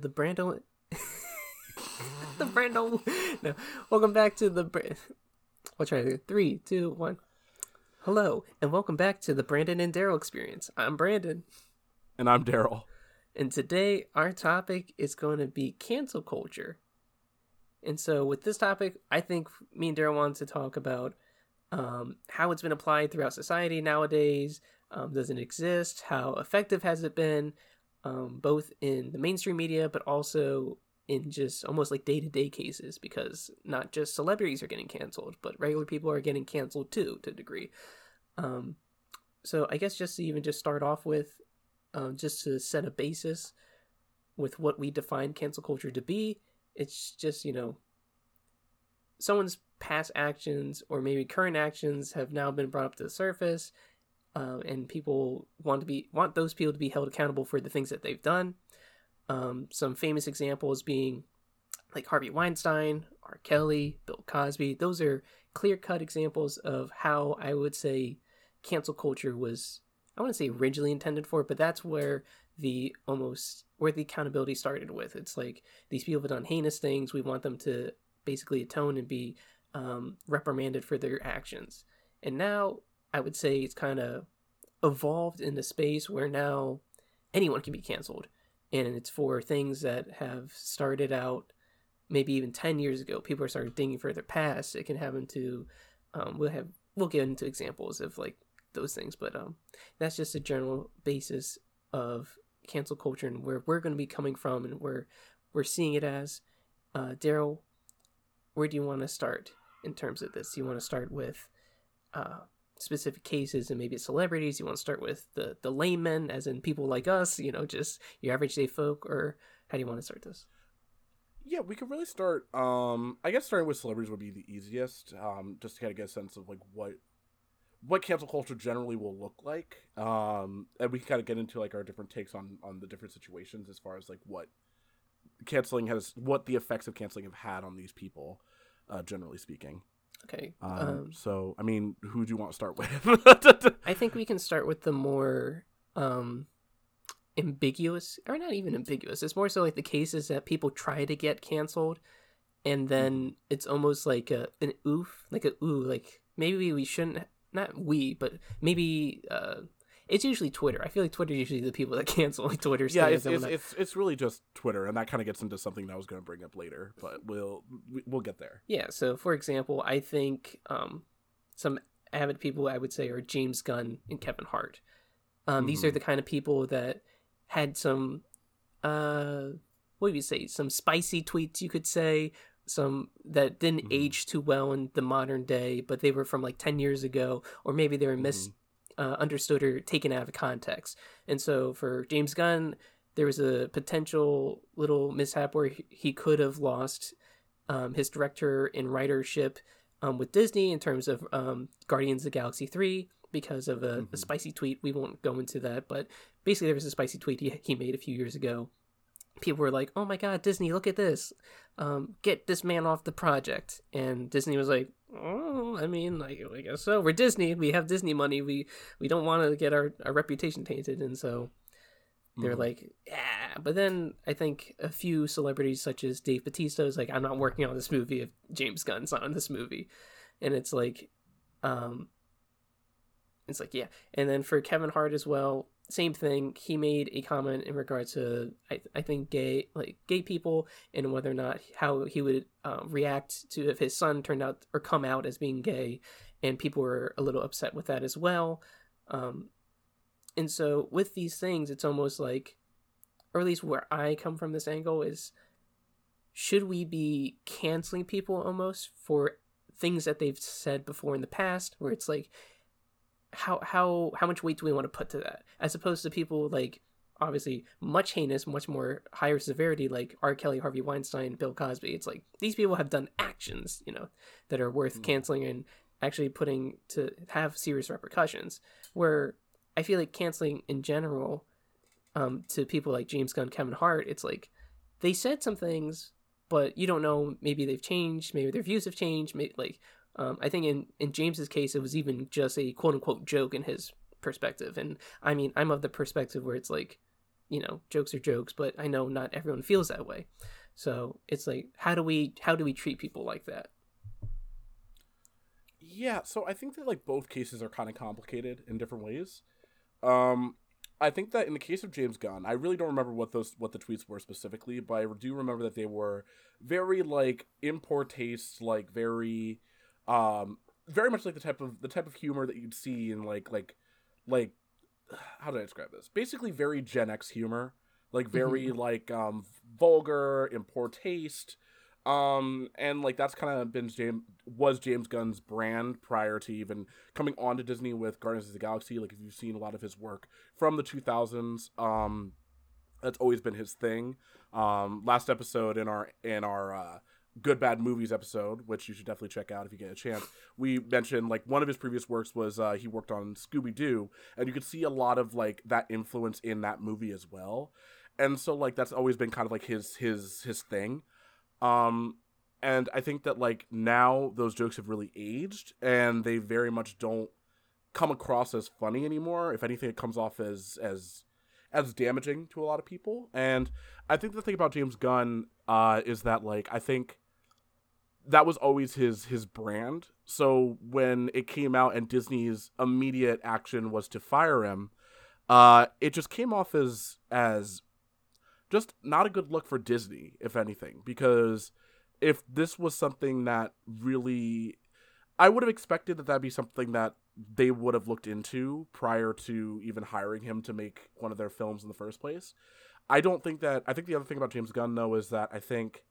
to the Brando. the Brando. No, welcome back to the. Bra- What's right? Three, two, one. Hello, and welcome back to the Brandon and Daryl experience. I'm Brandon, And I'm Daryl. and today our topic is going to be cancel culture. And so, with this topic, I think me and Daryl wanted to talk about um, how it's been applied throughout society nowadays. Um, does it exist? How effective has it been, um, both in the mainstream media, but also in just almost like day to day cases? Because not just celebrities are getting canceled, but regular people are getting canceled too, to a degree. Um, so, I guess just to even just start off with, um, just to set a basis with what we define cancel culture to be, it's just, you know, someone's past actions or maybe current actions have now been brought up to the surface um, and people want to be want those people to be held accountable for the things that they've done. Um, some famous examples being like harvey weinstein r. Kelly bill cosby. Those are clear cut examples of how i would say cancel culture was i want to say originally intended for but that's where the almost where the accountability started with. It's like these people have done heinous things. We want them to basically atone and be um, reprimanded for their actions. And now I would say it's kind of evolved into space where now anyone can be canceled. And it's for things that have started out maybe even 10 years ago. People are starting digging for their past. It can happen to, um, we'll have, we'll get into examples of like those things, but um, that's just a general basis of cancel culture and where we're going to be coming from and where we're seeing it as. Uh, Daryl, where do you want to start in terms of this? Do you want to start with uh, specific cases and maybe celebrities. You want to start with the the laymen, as in people like us, you know, just your average day folk, or how do you want to start this? Yeah, we could really start. Um, I guess starting with celebrities would be the easiest. Um, just to kind of get a sense of like what what cancel culture generally will look like. Um, and we can kind of get into like our different takes on on the different situations as far as like what canceling has, what the effects of canceling have had on these people, uh, generally speaking. Okay. Um, Um, so, I mean, who do you want to start with? I think we can start with the more um, ambiguous, or not even ambiguous. It's more so like the cases that people try to get canceled, and then it's almost like a an oof, like a ooh, like maybe we shouldn't. Not we, but maybe uh, it's usually Twitter. I feel like Twitter is usually the people that cancel like Twitter. yeah, it's, it's, it's it's really just Twitter, and that kind of gets into something that I was going to bring up later, but we'll we- we'll get there. Yeah, so for example, I think um, some avid people I would say are James Gunn and Kevin Hart. Um, These are Mhm. the kind of people that had some, uh, what do you say, some spicy tweets, you could say, some that didn't Mhm. age too well in the modern day, but they were from like 10 years ago, or maybe they were mis uh, understood or taken out of context. And so for James Gunn, there was a potential little mishap where he- could have lost um, his director and writership um, with Disney in terms of um, Guardians of the Galaxy 3 because of a, a Mhm. spicy tweet. We won't go into that, but basically, there was a spicy tweet he, he made a few years ago. People were like, oh my god, Disney, look at this. Um, get this man off the project. And Disney was like, oh, I mean, like, I guess so. We're Disney. We have Disney money. We we don't want to get our, our reputation tainted. And so they're Mhm. like, yeah. But then I think a few celebrities such as Dave Batista is like, I'm not working on this movie if James Gunn's not in this movie. And it's like, um, it's like, yeah. And then for Kevin Hart as well, same thing. He made a comment in regards to, I, I think, gay, like gay people and whether or not how he would um, react to if his son turned out or come out as being gay. And people were a little upset with that as well. Um, and so with these things, it's almost like, or at least where I come from this angle is, should we be canceling people almost for things that they've said before in the past? Where it's like, how how how much weight do we want to put to that, as opposed to people like obviously much heinous, much more higher severity, like R. Kelly, Harvey Weinstein, Bill Cosby. It's like these people have done actions, you know, that are worth Mm. canceling and actually putting to have serious repercussions. Where I feel like canceling in general, um, to people like James Gunn, Kevin Hart, it's like they said some things, but you don't know. Maybe they've changed. Maybe their views have changed. Maybe like um, I think in in James's case, it was even just a quote unquote joke in his perspective. And I mean, I'm of the perspective where it's like you know jokes are jokes, but I know not everyone feels that way. So it's like how do we how do we treat people like that? Yeah, so I think that like both cases are kind of complicated in different ways. Um, I think that in the case of James Gunn, I really don't remember what those what the tweets were specifically, but I do remember that they were very like in poor taste, like very, um, very much like the type of the type of humor that you'd see in like like like how do I describe this? Basically, very Gen X humor, like very mm-hmm. like um vulgar, in poor taste, um, and like that's kind of been James was James Gunn's brand prior to even coming on to Disney with Guardians of the Galaxy. Like if you've seen a lot of his work from the 2000s, um, that's always been his thing. Um, last episode in our in our uh, good bad movies episode, which you should definitely check out if you get a chance. We mentioned like one of his previous works was uh, he worked on Scooby Doo, and you could see a lot of like that influence in that movie as well. And so like that's always been kind of like his his his thing. Um, and I think that like now those jokes have really aged, and they very much don't come across as funny anymore. If anything, it comes off as as as damaging to a lot of people. And I think the thing about James Gunn uh, is that like I think that was always his his brand. So when it came out and Disney's immediate action was to fire him, uh, it just came off as as just not a good look for Disney, if anything, because if this was something that really I would have expected that that'd be something that they would have looked into prior to even hiring him to make one of their films in the first place. I don't think that I think the other thing about James Gunn though is that I think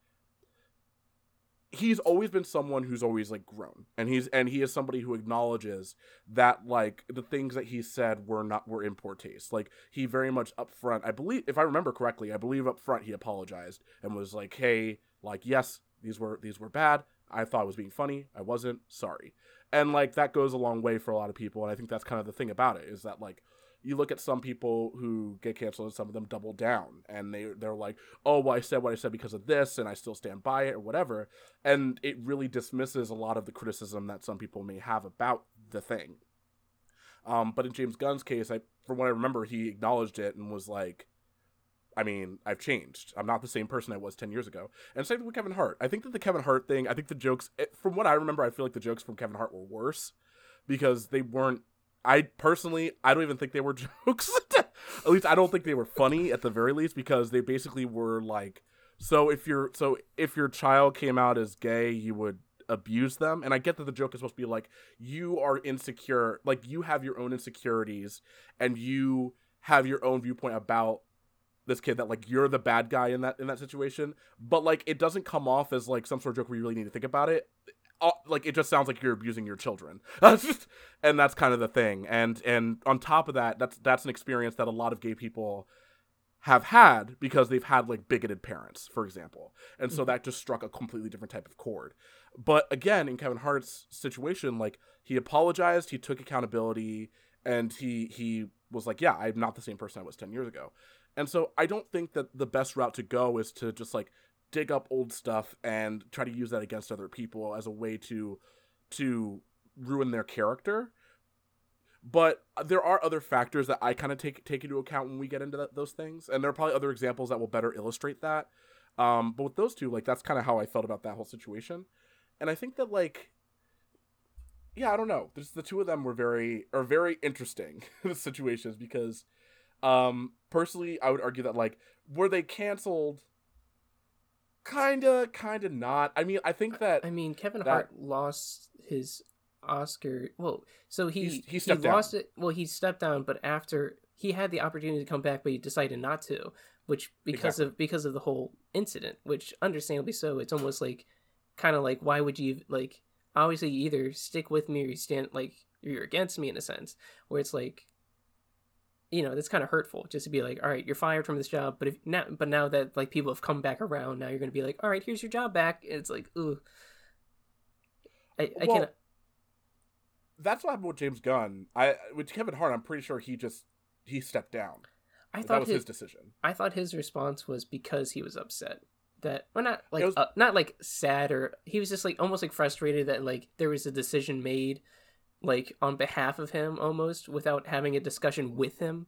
he's always been someone who's always like grown. And he's and he is somebody who acknowledges that like the things that he said were not were in poor taste. Like he very much up front i believe if i remember correctly i believe up front he apologized and was like hey like yes these were these were bad. I thought it was being funny. I wasn't. Sorry. And like that goes a long way for a lot of people. And i think that's kind of the thing about it is that like you look at some people who get canceled and some of them double down and they they're like oh well i said what i said because of this and i still stand by it or whatever and it really dismisses a lot of the criticism that some people may have about the thing um, but in james gunn's case i from what i remember he acknowledged it and was like I mean, I've changed. I'm not the same person I was 10 years ago. And same with Kevin Hart. I think that the Kevin Hart thing, I think the jokes, from what I remember, I feel like the jokes from Kevin Hart were worse because they weren't I personally, I don't even think they were jokes. at least I don't think they were funny at the very least because they basically were like, so if your so if your child came out as gay, you would abuse them. And I get that the joke is supposed to be like you are insecure, like you have your own insecurities and you have your own viewpoint about this kid that like you're the bad guy in that in that situation but like it doesn't come off as like some sort of joke where you really need to think about it like it just sounds like you're abusing your children. And that's kind of the thing. And and on top of that that's that's an experience that a lot of gay people have had because they've had like bigoted parents for example. And so mm-hmm. that just struck a completely different type of chord. But again in kevin hart's situation like he apologized he took accountability and he he was like yeah i'm not the same person i was 10 years ago. And so i don't think that the best route to go is to just like dig up old stuff and try to use that against other people as a way to to ruin their character but there are other factors that I kind of take take into account when we get into that, those things, and there are probably other examples that will better illustrate that. Um, but with those two, like that's kind of how I felt about that whole situation, and I think that like, yeah, I don't know. There's the two of them were very are very interesting situations because, um, personally, I would argue that like were they canceled kinda, kinda not. I mean, I think that. I mean, Kevin that... Hart lost his Oscar. Well, so he he, he lost down. it. Well, he stepped down, but after he had the opportunity to come back, but he decided not to, which because exactly. of because of the whole incident, which understandably so. It's almost like kind of like why would you like obviously you either stick with me or you stand like you're against me in a sense where it's like you know that's kind of hurtful just to be like all right you're fired from this job but if now but now that like people have come back around now you're gonna be like all right here's your job back and it's like ooh i, I well, can't that's what happened with james gunn. I with kevin hart i'm pretty sure he just he stepped down. I thought that was his, his, decision. I thought his response was because he was upset that or not like was, uh, not like sad or he was just like almost like frustrated that like there was a decision made like on behalf of him almost without having a discussion with him.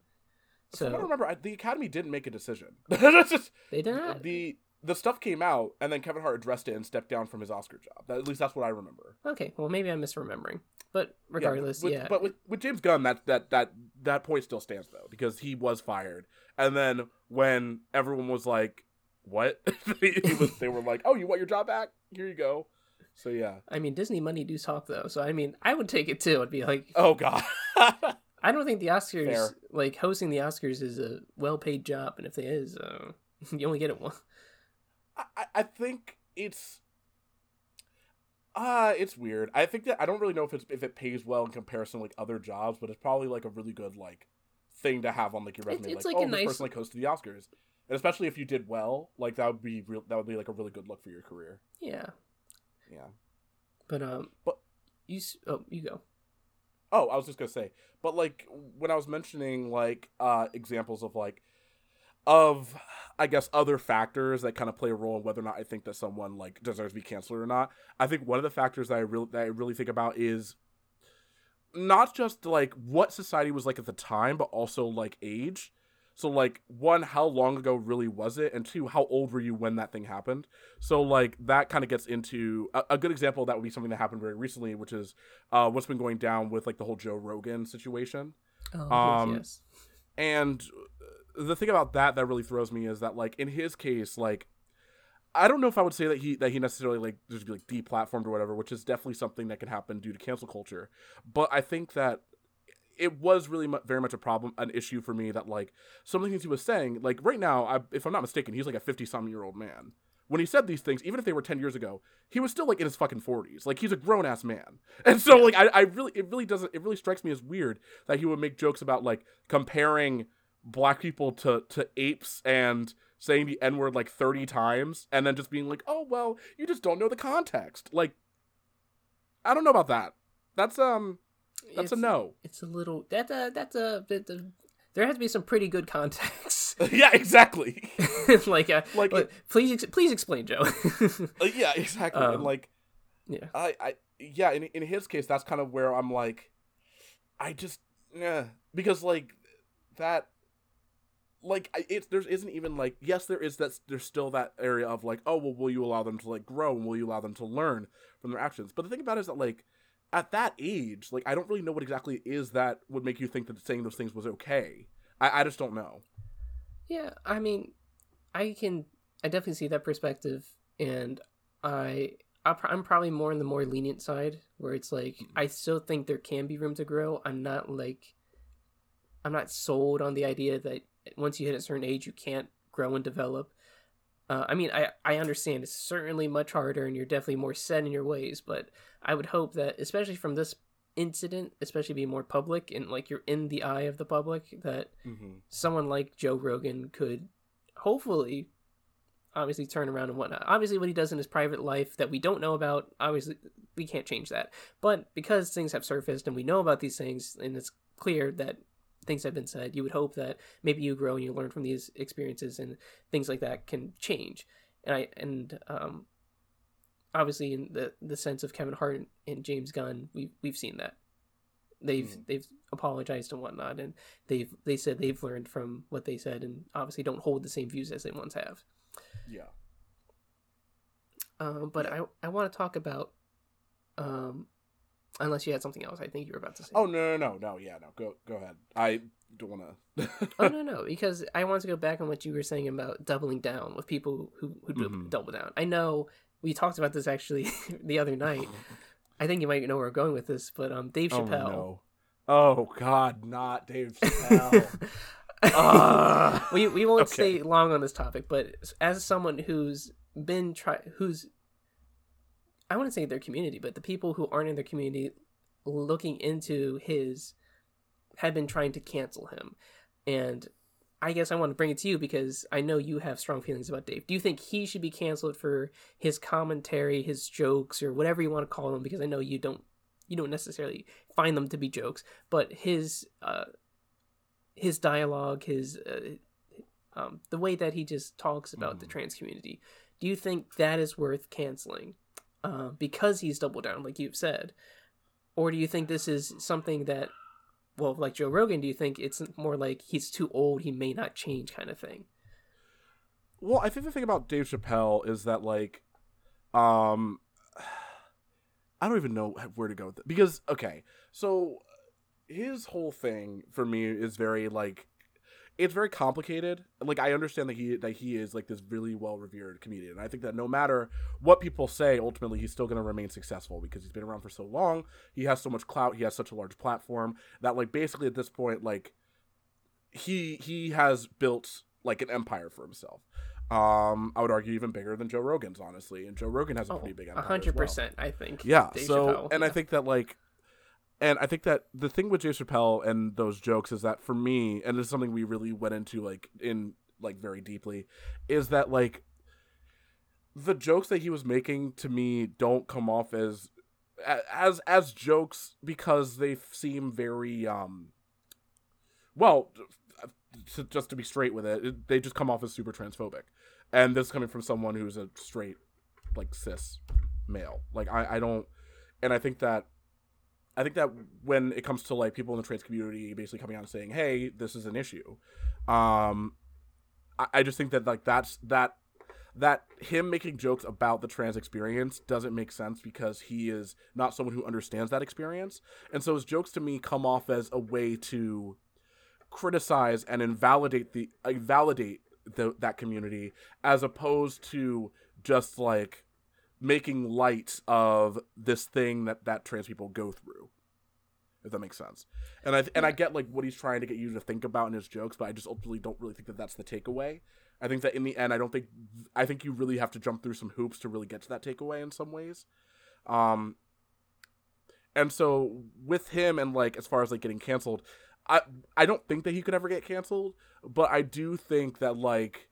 So I remember, I, the Academy didn't make a decision. they did not. the the stuff came out, and then Kevin Hart addressed it and stepped down from his Oscar job. At least that's what I remember. Okay, well maybe I'm misremembering, but regardless, with, yeah. But with, with James Gunn, that that that that point still stands though, because he was fired, and then when everyone was like, "What?" was, they were like, "Oh, you want your job back? Here you go." So yeah. I mean, Disney money do talk though, so I mean, I would take it too. I'd be like, Oh God. I don't think the Oscars, Fair. like hosting the Oscars, is a well-paid job, and if it is, uh, you only get it once. I, I- think it's uh it's weird. I think that I don't really know if it's if it pays well in comparison to like other jobs, but it's probably like a really good like thing to have on like your resume. it's like, like oh, this nice- person like hosted the Oscars, and especially if you did well, like that would be real. That would be like a really good look for your career. Yeah, Yeah. but um, But- you oh you go. Oh, I was just gonna say, but like when I was mentioning like uh examples of like of I guess other factors that kind of play a role in whether or not I think that someone like deserves to be canceled or not. I think one of the factors that I really that I really think about is not just like what society was like at the time, but also like age. So like one, how long ago really was it, and two, how old were you when that thing happened? So like that kind of gets into a, a good example of that would be something that happened very recently, which is uh, what's been going down with like the whole Joe Rogan situation. Oh Um, yes, And uh, the thing about that that really throws me is that like in his case, like I don't know if I would say that he that he necessarily like just be like deplatformed or whatever, which is definitely something that can happen due to cancel culture. But I think that it was really mu- very much a problem, an issue for me that like some of the things he was saying, like right now, I, if I'm not mistaken, he's like a 50 some year old man. When he said these things, even if they were 10 years ago, he was still like in his fucking 40s. Like he's a grown ass man. And so like I, I really it really doesn't it really strikes me as weird that he would make jokes about like comparing black people to to apes and saying the n word like 30 times and then just being like, "Oh, well, you just don't know the context." Like I don't know about that. That's um that's a no. It's a little that's a that's a, there has to be some pretty good context. yeah, exactly. like, uh, Like, like, please, ex- please explain, Joe. Uh, yeah, exactly. and Um, like yeah, I, I, yeah. In in his case, that's kind of where I'm like, I just, yeah, because like that, like it's there isn't even like yes, there is that there's still that area of like oh well, will you allow them to like grow and will you allow them to learn from their actions? But the thing about it is that like at that age, like I don't really know what exactly it is that would make you think that saying those things was okay. I, I just don't know. yeah. I mean, I can, I definitely see that perspective, and I, I'm probably more on the more lenient side, where it's like Mhm. I still think there can be room to grow. I'm not like, I'm not sold on the idea that once you hit a certain age, you can't grow and develop. Uh, I mean, I, I understand it's certainly much harder and you're definitely more set in your ways, but I would hope that, especially from this incident, especially being more public and like you're in the eye of the public, that Mm-hmm. someone like Joe Rogan could hopefully obviously turn around and whatnot. Obviously, what he does in his private life that we don't know about, obviously, we can't change that. But because things have surfaced and we know about these things, and it's clear that things have been said, you would hope that maybe you grow and you learn from these experiences and things like that can change. And I and um, obviously in the the sense of Kevin Hart and James Gunn, we we've seen that. They've Mhm. they've apologized and whatnot, and they've they said they've learned from what they said, and obviously don't hold the same views as they once have. Yeah. Um, but I I want to talk about, um, unless you had something else, I think you were about to say. Oh no no no no yeah no go go ahead. I don't want to. oh no no because I want to go back on what you were saying about doubling down with people who who Mhm. double down. I know we talked about this actually the other night. I think you might know where we're going with this, but um, Dave Oh Chappelle. no. Oh God, not Dave Chappelle. Ah. we we won't Okay. stay long on this topic, but as someone who's been try who's I wouldn't say their community, but the people who aren't in their community looking into his have been trying to cancel him. And I guess I want to bring it to you because I know you have strong feelings about Dave. Do you think he should be canceled for his commentary, his jokes, or whatever you want to call them? Because I know you don't you don't necessarily find them to be jokes, but his uh, his dialogue, his uh, um, the way that he just talks about the Mhm. trans community. Do you think that is worth canceling uh, because he's doubled down, like you've said, or do you think this is something that well, like Joe Rogan, do you think it's more like he's too old, he may not change kind of thing? Well, I think the thing about Dave Chappelle is that like, um, I don't even know where to go with it because okay, so his whole thing for me is very like it's very complicated. Like I understand that he that he is like this really well revered comedian. And I think that no matter what people say, ultimately he's still going to remain successful because he's been around for so long. He has so much clout. He has such a large platform that like basically at this point like he he has built like an empire for himself. Um, I would argue even bigger than Joe Rogan's, honestly. And Joe Rogan has a pretty big empire. hundred percent, well. I think. Yeah. Dave so, Chappelle, and yeah. I think that like and I think that the thing with Jay Chappelle and those jokes is that for me, and this is something we really went into like in like very deeply, is that like the jokes that he was making to me don't come off as as as jokes because they seem very um well to, just to be straight with it, it, they just come off as super transphobic. And this is coming from someone who's a straight like cis male. Like i i don't and i think that I think that when it comes to like people in the trans community basically coming out and saying, "Hey, this is an issue," um, I, I just think that like that's that that him making jokes about the trans experience doesn't make sense because he is not someone who understands that experience, and so his jokes to me come off as a way to criticize and invalidate the uh, validate the, that community as opposed to just like making light of this thing that that trans people go through if that makes sense. And i and i get like what he's trying to get you to think about in his jokes but i just ultimately don't really think that that's the takeaway. I think that in the end i don't think i think you really have to jump through some hoops to really get to that takeaway in some ways. Um and so with him and like as far as like getting canceled i i don't think that he could ever get canceled but i do think that like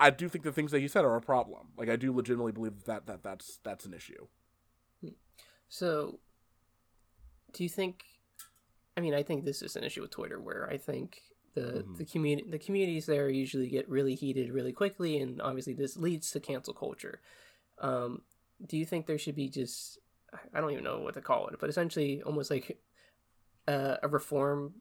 I do think the things that he said are a problem. Like I do legitimately believe that that that's that's an issue. So, do you think? I mean, I think this is an issue with Twitter, where I think the mm-hmm. the community the communities there usually get really heated really quickly, and obviously this leads to cancel culture. Um, do you think there should be just I don't even know what to call it, but essentially almost like uh, a reform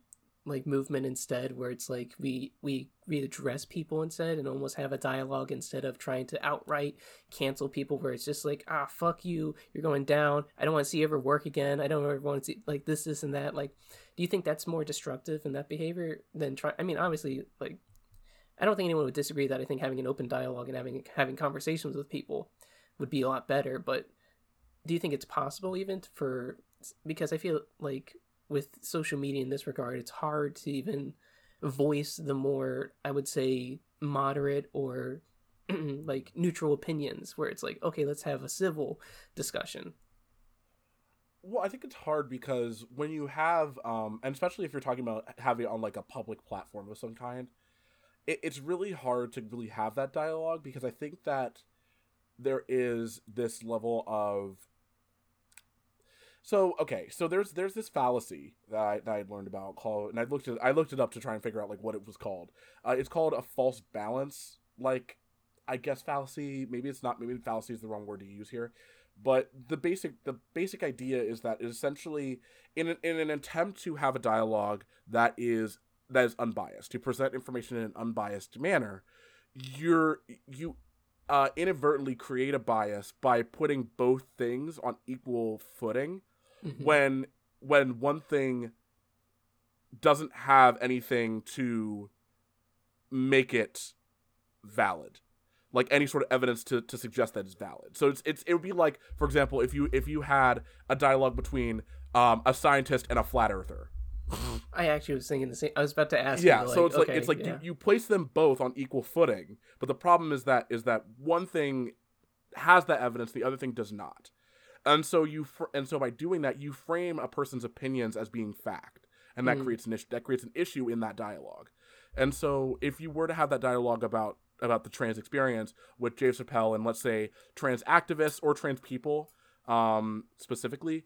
like movement instead where it's like we we we address people instead and almost have a dialogue instead of trying to outright cancel people where it's just like ah fuck you. You're going down. I don't want to see you ever work again. I don't ever want to see like this this and that. Like do you think that's more destructive in that behavior than try i mean obviously like i don't think anyone would disagree that i think having an open dialogue and having having conversations with people would be a lot better but do you think it's possible even for because i feel like with social media in this regard, it's hard to even voice the more, I would say, moderate or like neutral opinions where it's like, okay, let's have a civil discussion. Well, I think it's hard because when you have, um, and especially if you're talking about having it on like a public platform of some kind, it, it's really hard to really have that dialogue because I think that there is this level of so okay, so there's there's this fallacy that I that I learned about called, and I looked it I looked it up to try and figure out like what it was called. Uh, it's called a false balance, like I guess fallacy. Maybe it's not. Maybe fallacy is the wrong word to use here. But the basic the basic idea is that essentially in an, in an attempt to have a dialogue that is that is unbiased to present information in an unbiased manner, you're you uh, inadvertently create a bias by putting both things on equal footing mm-hmm. when when one thing doesn't have anything to make it valid like any sort of evidence to, to suggest that it's valid so it's, it's it would be like for example if you if you had a dialogue between um, a scientist and a flat earther I actually was thinking the same. I was about to ask. Yeah, you, so it's okay, like it's like yeah. you, you place them both on equal footing, but the problem is that is that one thing has that evidence, the other thing does not and so you fr- and so by doing that you frame a person's opinions as being fact. And that mm. creates an issue that creates an issue in that dialogue. And so if you were to have that dialogue about about the trans experience with Dave Chappelle and let's say trans activists or trans people um, specifically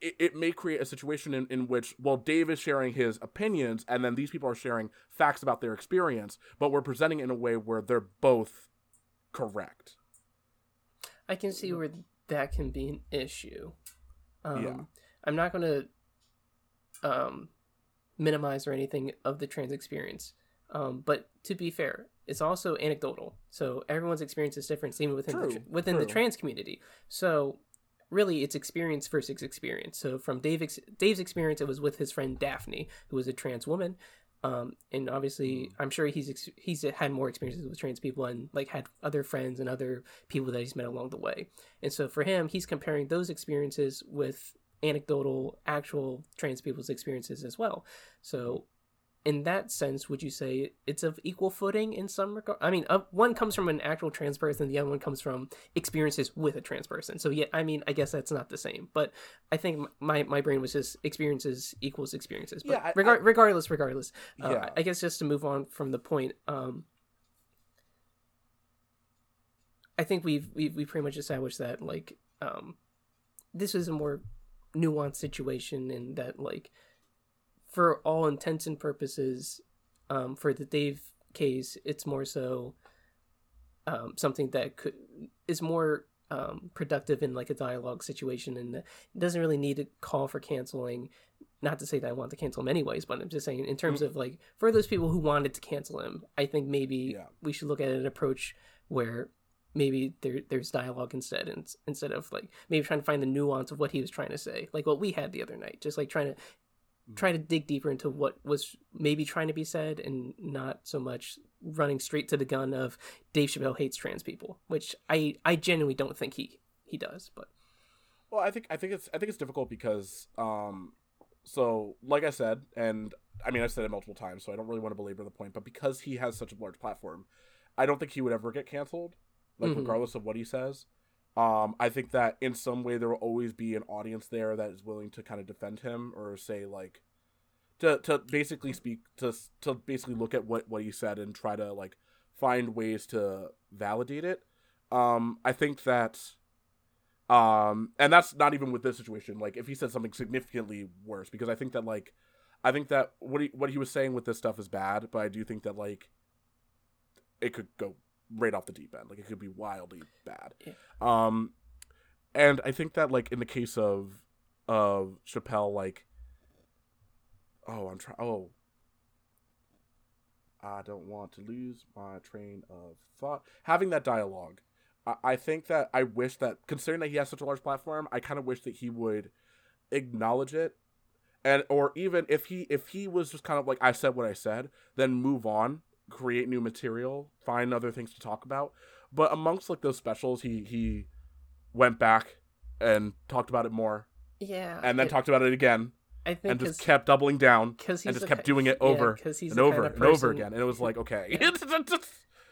it, it may create a situation in, in which well Dave is sharing his opinions and then these people are sharing facts about their experience but we're presenting it in a way where they're both correct. I can see where that can be an issue. Um, yeah. I'm not going to um, minimize or anything of the trans experience. Um, but to be fair, it's also anecdotal. So everyone's experience is different, even within the, True, within the trans community. So really, it's experience versus experience. So from Dave Dave's experience, it was with his friend Daphne, who was a trans woman. Um, and obviously, I'm sure he's ex- he's had more experiences with trans people and like had other friends and other people that he's met along the way. And so for him, he's comparing those experiences with anecdotal, actual trans people's experiences as well. So, in that sense, would you say it's of equal footing in some regard? I mean, uh, one comes from an actual trans person, the other one comes from experiences with a trans person. So, yeah, I mean, I guess that's not the same. But I think my, my brain was just experiences equals experiences. But Yeah, I- regar- I- regardless, regardless, uh, Yeah. I guess just to move on from the point, um, I think we've we've we pretty much established that like um, this is a more nuanced situation and that like for all intents and purposes, um, for the Dave case, it's more so um, something that could is more um, productive in like a dialogue situation, and it doesn't really need to call for canceling. Not to say that I want to cancel him anyways, but I'm just saying in terms of like for those people who wanted to cancel him, I think maybe Yeah. we should look at an approach where maybe there there's dialogue instead and instead of like maybe trying to find the nuance of what he was trying to say like what we had the other night just like trying to try to dig deeper into what was maybe trying to be said and not so much running straight to the gun of Dave Chappelle hates trans people which I I genuinely don't think he he does but Well, I think I think it's I think it's difficult because um so like I said and I mean I've said it multiple times so I don't really want to belabor the point but because he has such a large platform I don't think he would ever get canceled like Mhm. regardless of what he says um I think that in some way there will always be an audience there that is willing to kind of defend him or say like to to basically speak to to basically look at what what he said and try to like find ways to validate it. Um I think that um and that's not even with this situation like if he said something significantly worse because i think that like i think that what he what he was saying with this stuff is bad but i do think that like it could go right off the deep end. Like it could be wildly bad. Yeah. um and i think that like in the case of of chappelle like oh i'm trying oh. I don't want to lose my train of thought. Having that dialogue I- I think that I wish that considering that he has such a large platform, I kind of wish that he would acknowledge it, and or even if he if he was just kind of like I said what I said, then move on, create new material, find other things to talk about. But amongst like those specials, he he went back and talked about it more, yeah and then it- talked about it again, I think and just kept doubling down because and just kept doing it over because he's and over and over again, and it was like okay,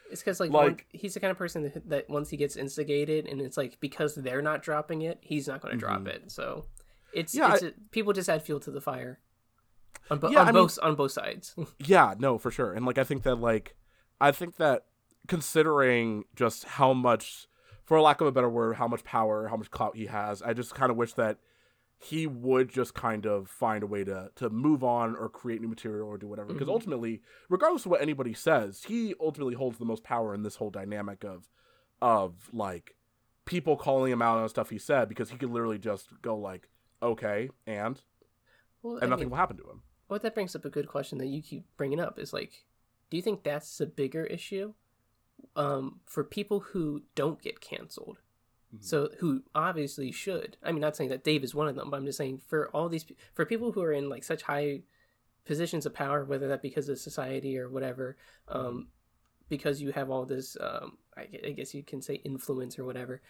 It's because like, Like- one, he's the kind of person that, that once he gets instigated, and it's like because they're not dropping it, he's not going to drop Mhm. it. So it's Yeah, it's a, people just add fuel to the fire on, bo- Yeah, on I mean- both on both sides. Yeah, no, for sure. And like I think that like I think that considering just how much for lack of a better word, how much power, how much clout he has, I just kind of wish that he would just kind of find a way to to move on or create new material or do whatever because Mhm. ultimately regardless of what anybody says he ultimately holds the most power in this whole dynamic of of like people calling him out on stuff he said because he could literally just go like okay and well, and I nothing mean, will happen to him what that brings up a good question that you keep bringing up is like, do you think that's a bigger issue um, for people who don't get canceled? Mhm. So who obviously should. I mean, not saying that Dave is one of them, but I'm just saying for all these for people who are in like such high positions of power, whether that because of society or whatever, um, because you have all this um, I, I guess you can say influence or whatever.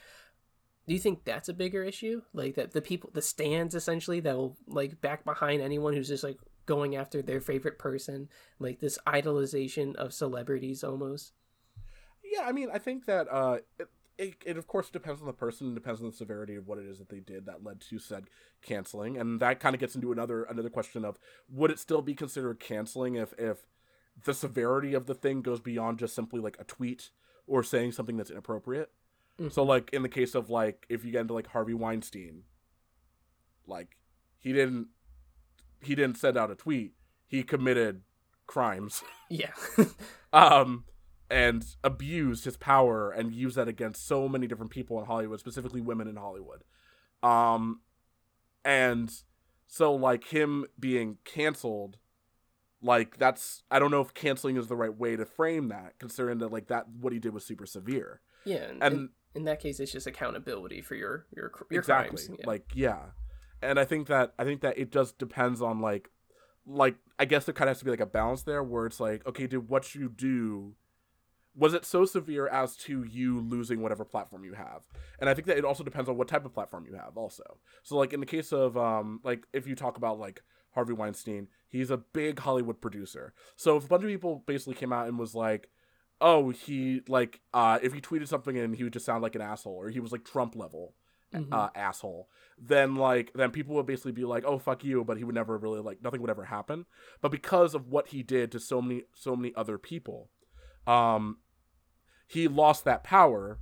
Do you think that's a bigger issue? Like that the people, the stands essentially that will like back behind anyone who's just like going after their favorite person, like this idolization of celebrities almost. Yeah, I mean, I think that uh, it, it, it of course depends on the person, depends on the severity of what it is that they did that led to said canceling, and that kind of gets into another another question of would it still be considered canceling if if the severity of the thing goes beyond just simply like a tweet or saying something that's inappropriate. So like in the case of like if you get into like Harvey Weinstein, like he didn't he didn't send out a tweet, he committed crimes. Yeah. um and abused his power and used that against so many different people in Hollywood, specifically women in Hollywood. Um and So like him being canceled, like that's I don't know if canceling is the right way to frame that, considering that like that what he did was super severe. Yeah, and, And in, in that case, it's just accountability for your your your exactly crimes. Yeah. like yeah and i think that i think that it just depends on like like i guess there kind of has to be like a balance there where it's like okay did what you do was it so severe as to you losing whatever platform you have? And i think that it also depends on what type of platform you have also. So like in the case of um like if you talk about like harvey weinstein he's a big hollywood producer. So if a bunch of people basically came out and was like oh he like uh if he tweeted something and he would just sound like an asshole or he was like trump level Mhm. uh, asshole, then like then people would basically be like, "Oh fuck you," but he would never really like nothing would ever happen. But because of what he did to so many so many other people, um, he lost that power,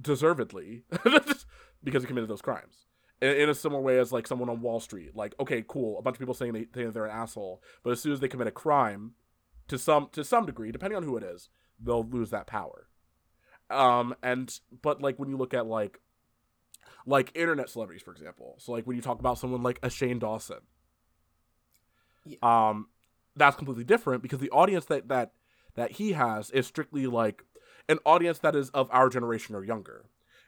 deservedly, because he committed those crimes. In, in a similar way as like someone on Wall Street, like okay, cool, a bunch of people saying they think they're an asshole, but as soon as they commit a crime, to some to some degree, depending on who it is, they'll lose that power. Um, and but like when you look at like like internet celebrities, for example. So like when you talk about someone like a Shane Dawson, um, that's completely different because the audience that that that he has is strictly like an audience that is of our generation or younger,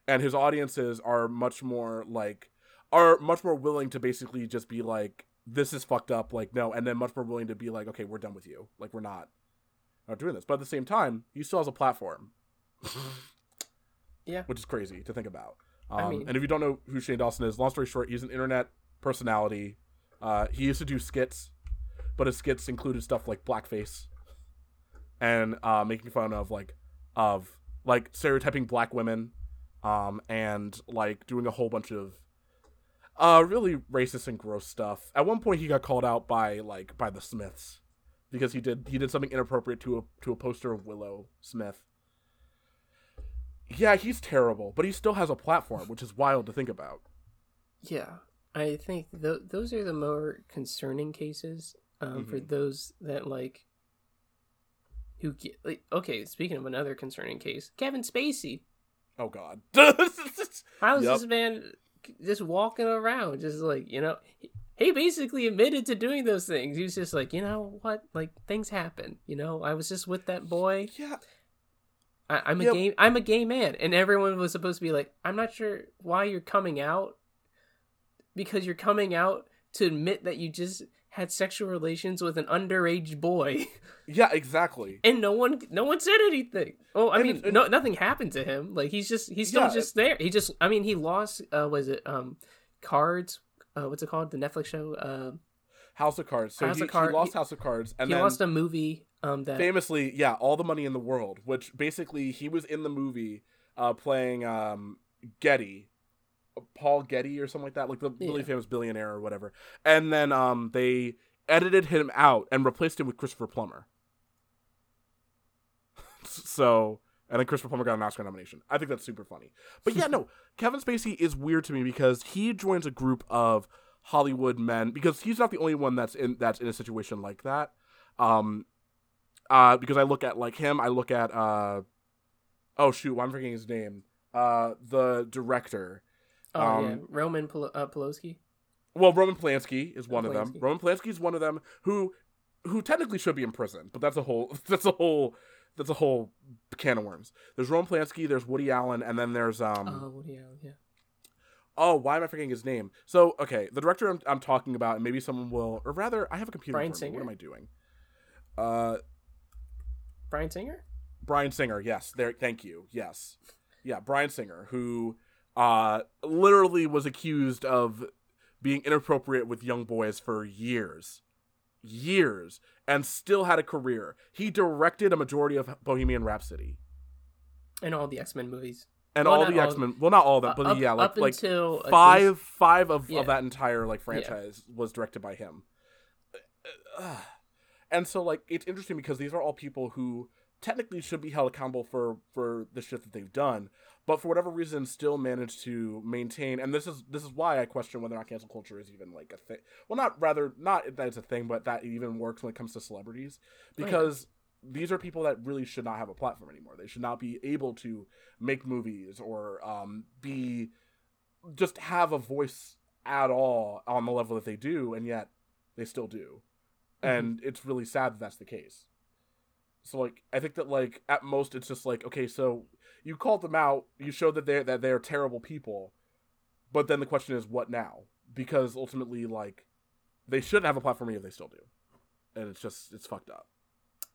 and his audiences are much more like are much more willing to basically just be like this is fucked up like no and then much more willing to be like okay we're done with you. Like we're not not doing this. But at the same time he still has a platform. Yeah. which is crazy to think about um, I mean- and if you don't know who Shane Dawson is, long story short, he's an internet personality. Uh, he used to do skits, but his skits included stuff like blackface and uh, making fun of like of like stereotyping black women, um, and like doing a whole bunch of uh really racist and gross stuff. At one point, he got called out by like by the Smiths because he did he did something inappropriate to a to a poster of Willow Smith. Yeah, he's terrible, but he still has a platform, which is wild to think about. Yeah, I think th- those are the more concerning cases um, for Mhm. those that like who get like. Okay, speaking of another concerning case, Kevin Spacey. Oh God. How is Yep. this man just walking around, just like you know? He, he basically admitted to doing those things. He was just like, you know what, like things happen. You know, I was just with that boy. yeah, I, I'm a Yep. gay. I'm a gay man, and everyone was supposed to be like, I'm not sure why you're coming out, because you're coming out to admit that you just had sexual relations with an underage boy, yeah, exactly. and no one, no one said anything. Oh, I And- mean, and- no, nothing happened to him. Like he's just, he's still Yeah, just there. He just, I mean, he lost. Uh, was it um, Cards? Uh, what's it called? The Netflix show. Uh, House of Cards. So House he, of Card- he lost House of Cards, and he then lost a movie. Um, that famously, yeah, all the money in the world. Which basically, he was in the movie uh, playing um, Getty, Paul Getty or something like that, like the really famous billionaire or whatever. And then um, they edited him out and replaced him with Christopher Plummer. so, and then Christopher Plummer got an Oscar nomination. I think that's super funny. But yeah, no, Kevin Spacey is weird to me because he joins a group of Hollywood men because he's not the only one that's in that's in a situation like that. Um, uh, because I look at like him, I look at uh, oh shoot, I'm forgetting his name? Uh, the director. oh um, yeah, Roman Pol- uh. Well, Roman Polanski is one of them. Roman Polanski is one of them who who technically should be in prison, but that's a whole that's a whole that's a whole can of worms. There's Roman Polanski, there's Woody Allen, and then there's um Oh, Woody Allen, yeah. oh why am I forgetting his name? So okay, the director I'm, I'm talking about, and maybe someone will, or rather, I have a computer. Me. Singer? What am I doing? Uh, Bryan Singer. Bryan Singer, yes. There, thank you. Yes, yeah, Bryan Singer, who uh literally was accused of being inappropriate with young boys for years, years, and still had a career. He directed a majority of Bohemian Rhapsody and all the X Men movies. and Well, all the X Men. Well, not all of them, but up, yeah, like up like until uh, five five of, Yeah. of that entire like franchise was directed by him and so like it's interesting because these are all people who technically should be held accountable for for the shit that they've done but for whatever reason still manage to maintain and this is this is why i question whether or not cancel culture is even like a thing well not rather not that it's a thing but that it even works when it comes to celebrities because these are people that really should not have a platform anymore. They should not be able to make movies or um, be just have a voice at all on the level that they do, and yet they still do, Mhm. and it's really sad that that's the case. So like, I think that like at most it's just like, okay, so you called them out, you showed that they're that they're terrible people, but then the question is, what now? Because ultimately, like, they shouldn't have a platform if they still do, and it's just it's fucked up.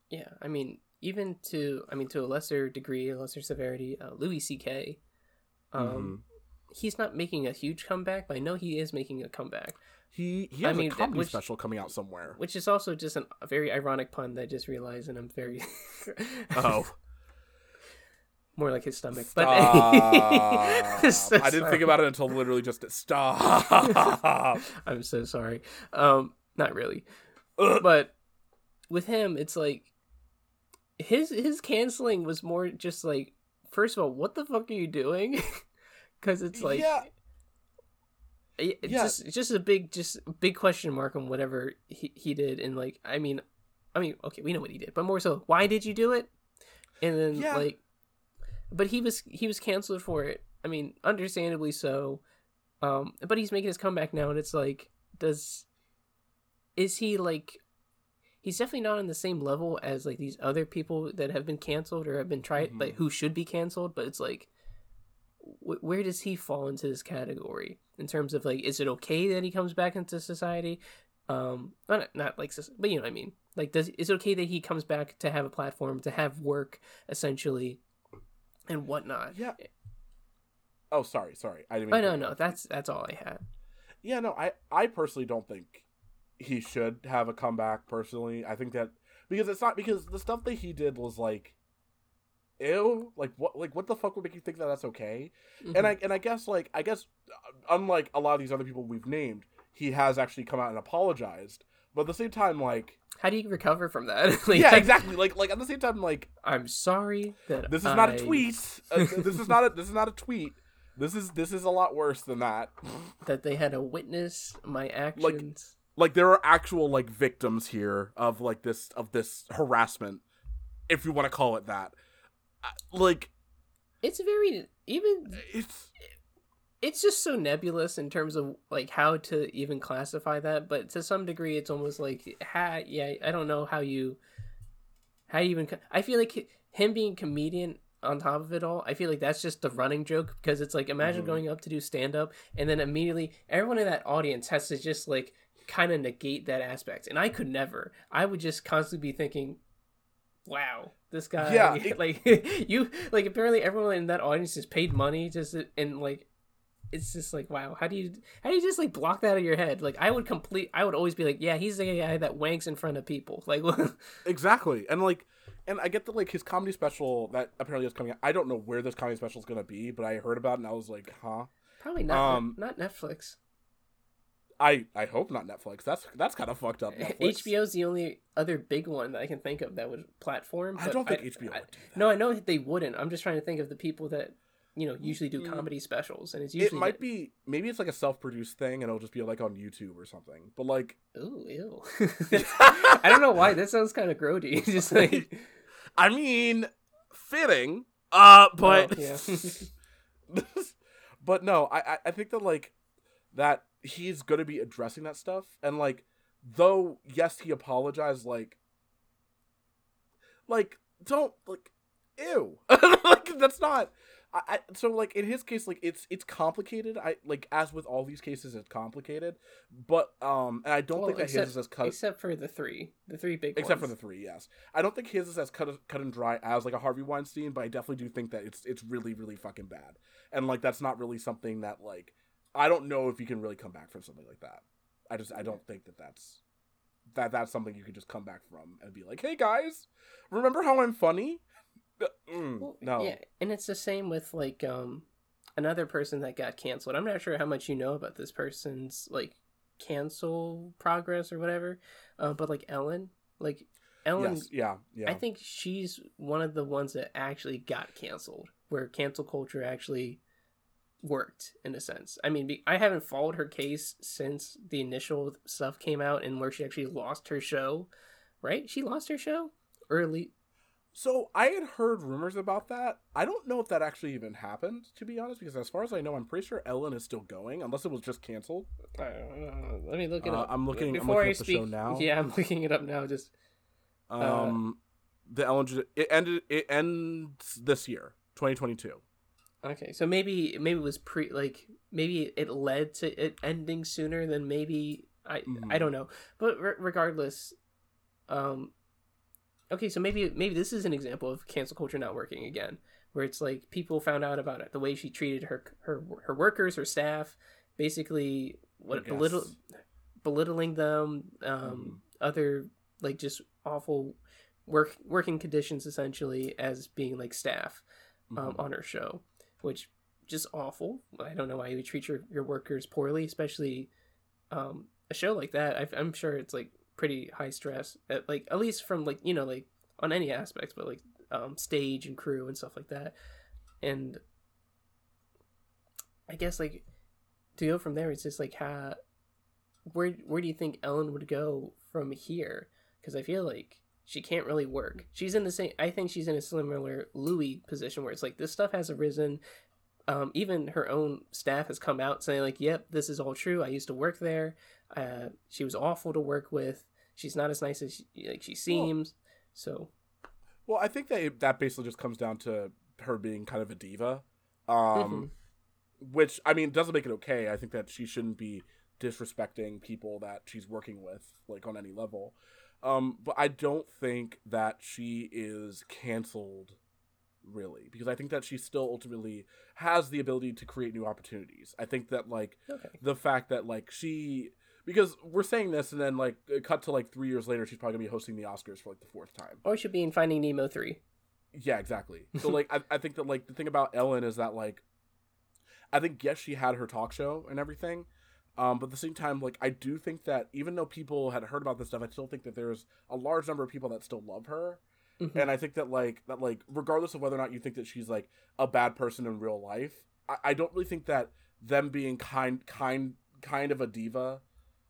Yeah, I mean, even to I mean to a lesser degree, a lesser severity, uh, Louis C.K. Um, Mhm. he's not making a huge comeback, but I know he is making a comeback, He he I has mean, a comedy which- special coming out somewhere. which is also just an, a very ironic pun that I just realized, and I'm very Oh, more like his stomach. stop! But So I didn't think about it until literally just stop. I'm so sorry. Um, not really, Ugh. but with him, it's like his his canceling was more just like, first of all, what the fuck are you doing? Because it's like, yeah, it- Yeah. just just a big just big question mark on whatever he, he did, and like, I mean, I mean, okay, we know what he did, but more so, why did you do it? And then Yeah. like, but he was he was canceled for it. I mean, understandably so. Um, but he's making his comeback now, and it's like, does is he like? He's definitely not on the same level as like these other people that have been canceled or have been tried, Mhm. like who should be canceled. But it's like, wh- where does he fall into this category in terms of like, is it okay that he comes back into society? Um, not not like, but you know what I mean. Like, does is it okay that he comes back to have a platform to have work essentially, and whatnot? yeah. Oh, sorry, sorry. I didn't. Oh mean to no, no, that's that's all I had. Yeah, no, I I personally don't think he should have a comeback. Personally, I think that because it's not because the stuff that he did was like, ew, like what, like what the fuck would make you think that that's okay? Mm-hmm. And I and I guess like I guess uh, unlike a lot of these other people we've named, he has actually come out and apologized. But at the same time, like how do you recover from that? like, yeah, exactly. Like like at the same time, like I'm sorry that this is not a tweet. Uh, this is not a this is not a tweet. This is this is a lot worse than that. that they had to witness my actions. like there are actual like victims here of like this of this harassment if you want to call it that like it's very even it's it's just so nebulous in terms of like how to even classify that but to some degree it's almost like ha, yeah i don't know how you how you even i feel like him being a comedian on top of it all i feel like that's just the running joke because it's like imagine Mhm. going up to do stand up and then immediately everyone in that audience has to just like kind of negate that aspect and i could never i would just constantly be thinking wow this guy Yeah, it- like you like apparently everyone in that audience just paid money just and like it's just like wow how do you how do you just like block that out of your head? Like i would complete i would always be like yeah he's the guy that wanks in front of people. Like exactly and like and i get that like his comedy special that apparently is coming out i don't know where this comedy special is gonna be but i heard about it and i was like huh? Probably not Um, not netflix i i hope not netflix that's that's kind of fucked up Netflix. hbo's the only other big one that i can think of that would platform i don't think hbo I- would do no i know they wouldn't i'm just trying to think of the people that you know usually do Mm. comedy specials and it's usually it might be maybe it's like a self-produced thing and it'll just be like on youtube or something but like Ooh, ew. i don't know why that sounds kind of grody just like i mean fitting uh but Oh, yeah. but no, I I- I think that like that he's gonna be addressing that stuff, and like though yes he apologized, like like don't like ew. Like that's not. I, I so like in his case like it's it's complicated. I like as with all these cases it's complicated. But um and i don't Well, think that except- his is as cut except for the three the three big except for the three yes. I don't think his is as cut, cut and dry as like a harvey weinstein but i definitely do think that it's it's really really fucking bad. And like that's not really something that like i don't know if you can really come back from something like that i just i don't think that that's that that's something you can just come back from and be like hey guys remember how i'm funny mm, Well, no Yeah, and it's the same with like um another person that got canceled. I'm not sure how much you know about this person's like cancel progress or whatever. Uh, but like Ellen, like Ellen, yes yeah yeah I think she's one of the ones that actually got canceled, where cancel culture actually worked in a sense. I mean, I haven't followed her case since the initial stuff came out and where she actually lost her show. Right? She lost her show early. So I had heard rumors about that. I don't know if that actually even happened, to be honest, because as far as I know, I'm pretty sure Ellen is still going, unless it was just canceled. Uh, let me look it Uh, up. I'm looking- I'm Before looking I speak, show now. Yeah, I'm looking it up now. Just Uh, Um, the Ellen it ended it ends this year, 2022. Okay. So maybe maybe it was pre like maybe it led to it ending sooner than maybe I I Mhm. don't know. But re- regardless, um, okay. So maybe maybe this is an example of cancel culture not working again, where it's like people found out about it, the way she treated her her her workers, her staff, basically what belittle belittling them, um, Mhm. other like just awful work working conditions essentially as being like staff um, Mhm. on her show, which just awful. I don't know why you would treat your, your workers poorly, especially um, a show like that. I, I'm sure it's like pretty high stress, at, like at least from like you know like on any aspects, but like um, stage and crew and stuff like that. And I guess like to go from there, it's just like how where where do you think Ellen would go from here? Because I feel like she can't really work. She's in the same. I think she's in a similar Louis position where it's like this stuff has arisen. Um, even her own staff has come out saying like, "Yep, this is all true. I used to work there. Uh, she was awful to work with. She's not as nice as she, like she seems." so Well, I think that it, that basically just comes down to her being kind of a diva, um, Mhm. which I mean doesn't make it okay. I think that she shouldn't be disrespecting people that she's working with, like on any level. Um, but I don't think that she is canceled, really, because I think that she still ultimately has the ability to create new opportunities. I think that like okay, the fact that like she because we're saying this and then like cut to like three years later she's probably gonna be hosting the oscars for like the fourth time or she should be in Finding Nemo three. yeah exactly so like I, I think that like the thing about ellen is that like i think yes she had her talk show and everything um, but at the same time like i do think that even though people had heard about this stuff i still think that there's a large number of people that still love her Mhm. and i think that like that like regardless of whether or not you think that she's like a bad person in real life i, I don't really think that them being kind kind kind of a diva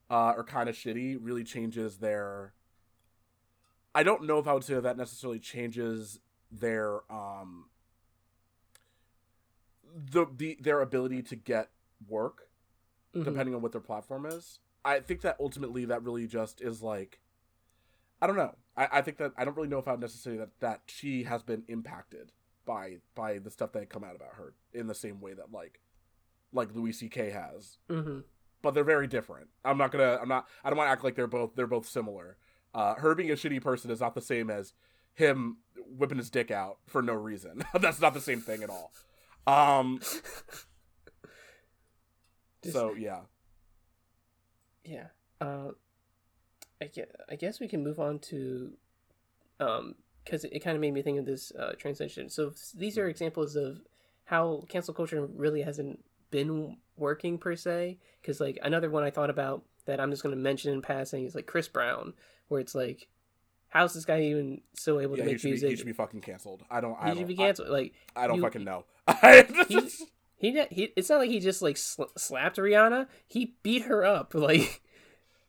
uh, or kind of shitty really changes their i don't know if i would say that necessarily changes their um the, the their ability to get work Mhm. depending on what their platform is. I think that ultimately that really just is like I don't know. I, I think that I don't really know if I would necessarily that that she has been impacted by by the stuff that had come out about her in the same way that like like Louis C.K. has. Mhm. But they're very different. I'm not gonna I'm not I don't want to act like they're both they're both similar. Uh her being a shitty person is not the same as him whipping his dick out for no reason. That's not the same thing at all. Um so yeah. Yeah. Uh, I guess, I guess we can move on to, um, because it, it kind of made me think of this uh, transition. So these are examples of how cancel culture really hasn't been working per se. Because like another one I thought about that I'm just going to mention in passing is like Chris Brown, where it's like, how's this guy even so able Yeah, to make should, music? be, he should be fucking canceled. I don't. I He don't, should be I- canceled. like I, don't You- fucking know. he, he, he, it's not like he just like sl- slapped Rihanna. He beat her up. Like,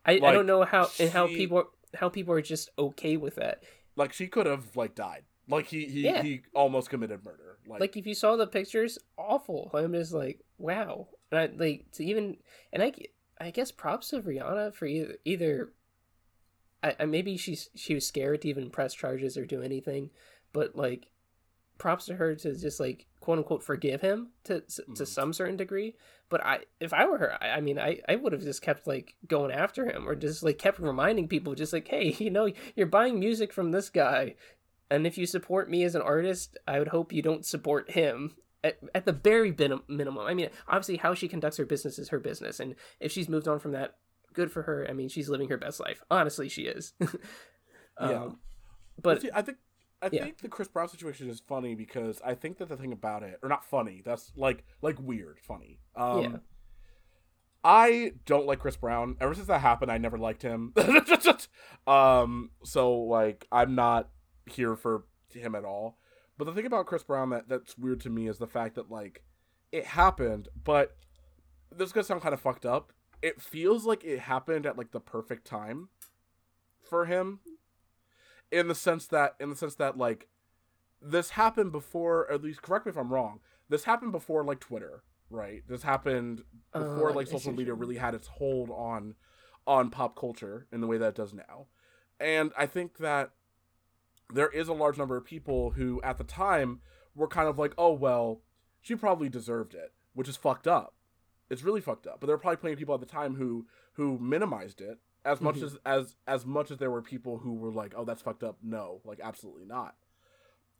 I, I don't know how and how people how people are just okay with that. like she could have like died. Like he he, Yeah. he almost committed murder. Like, Like, if you saw the pictures, awful. I'm just like, wow. And I like to even and I I guess props to Rihanna for either either. I, I maybe she's she was scared to even press charges or do anything, but like, props to her to just like quote unquote forgive him to to Mhm. some certain degree. But I, if I were her, I, I mean, I, I would have just kept like going after him, or just like kept reminding people, just like, hey, you know, you're buying music from this guy, and if you support me as an artist, I would hope you don't support him at, at the very min- minimum. I mean, obviously, how she conducts her business is her business, and if she's moved on from that, good for her. I mean, she's living her best life. Honestly, she is. Yeah. um, but see, I think I yeah. think the Chris Brown situation is funny because I think that the thing about it, or not funny, that's like like weird, funny. Um, Yeah. I don't like Chris Brown. Ever since that happened, I never liked him. um, so like I'm not here for him at all. But the thing about Chris Brown that that's weird to me is the fact that like it happened, but this is gonna sound kind of fucked up. It feels like it happened at like the perfect time for him in the sense that in the sense that like this happened before at least correct me if i'm wrong this happened before like twitter right? This happened before Uh, like social media really had its hold on on pop culture in the way that it does now. And i think that there is a large number of people who at the time were kind of like oh well she probably deserved it which is fucked up. It's really fucked up. But there were probably plenty of people at the time who who minimized it as much Mhm. as as as much as there were people who were like oh that's fucked up no like absolutely not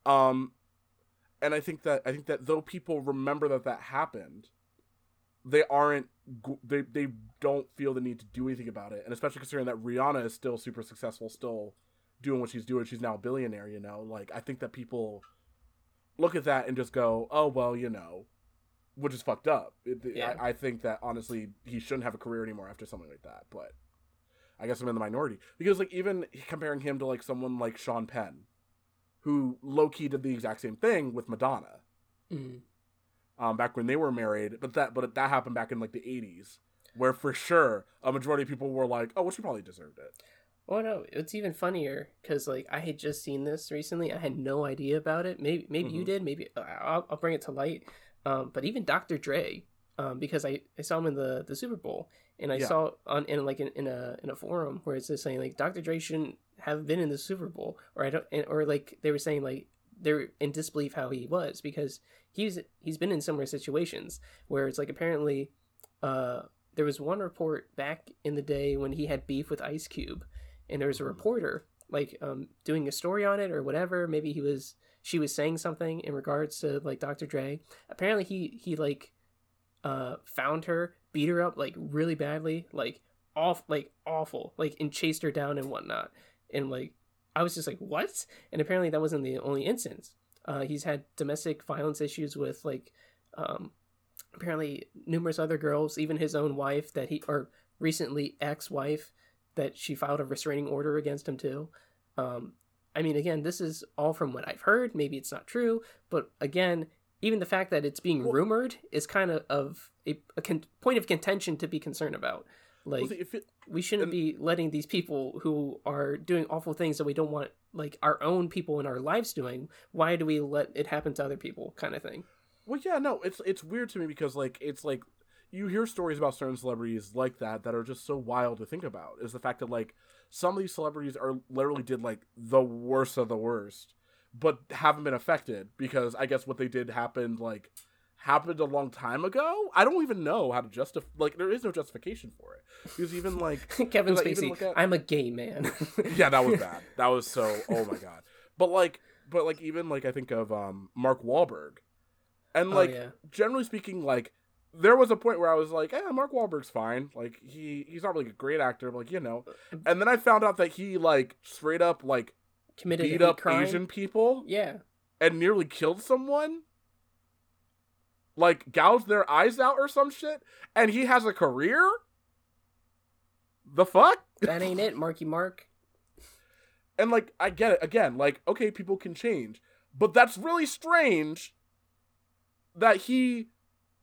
um and i think that i think that though people remember that that happened they aren't they they don't feel the need to do anything about it and especially considering that rihanna is still super successful still doing what she's doing she's now a billionaire you know like i think that people look at that and just go oh well you know which is fucked up it, Yeah. I, I think that honestly he shouldn't have a career anymore after something like that but i guess i'm in the minority because like even comparing him to like someone like sean penn who low-key did the exact same thing with madonna Mm. um, back when they were married. But that but that happened back in like the '80s, where for sure a majority of people were like, "Oh, well, she probably deserved it." Well, no, it's even funnier because like I had just seen this recently. I had no idea about it. Maybe maybe you Mhm. did. Maybe I'll, I'll bring it to light. Um, but even Dr. Dre, um, because I, I saw him in the, the Super Bowl, and I Yeah. saw on in like in, in a in a forum where it's just saying like Dr. Dre shouldn't have been in the Super Bowl, or I don't, and, or like they were saying like they're in disbelief how he was because he's he's been in similar situations where it's like apparently, uh, there was one report back in the day when he had beef with Ice Cube and there was a Mhm. reporter like um doing a story on it or whatever maybe he was she was saying something in regards to like dr dre apparently he he like uh found her beat her up like really badly like off like awful like and chased her down and whatnot and like i was just like what and apparently that wasn't the only instance uh he's had domestic violence issues with like um apparently numerous other girls even his own wife that he or recently ex-wife that she filed a restraining order against him too. Um, I mean, again, this is all from what I've heard. Maybe it's not true, but again, even the fact that it's being Well- rumored is kind of of a, a con- point of contention to be concerned about. Like, Well, it, we shouldn't be letting these people who are doing awful things that we don't want, like our own people in our lives doing. Why do we let it happen to other people? Kind of thing. well, yeah, no, it's it's weird to me because like it's like you hear stories about certain celebrities like that that are just so wild to think about. Is the fact that like some of these celebrities are literally did like the worst of the worst, but haven't been affected because I guess what they did happened like happened a long time ago. I don't even know how to justify. Like there is no justification for it because even like Kevin Spacey, at- I'm a gay man. yeah, that was bad. That was so. Oh my god. But like, but like even like I think of um Mark Wahlberg, and Oh, like yeah. generally speaking, like there was a point where I was like, eh, Mark Wahlberg's fine. Like he he's not really a great actor, but like you know. And then I found out that he like straight up like Committed beat up crime. Asian people Yeah. and nearly killed someone. Like gouged their eyes out or some shit, and he has a career. The fuck? that ain't it, Marky Mark. And like I get it again, like okay, people can change, but that's really strange that he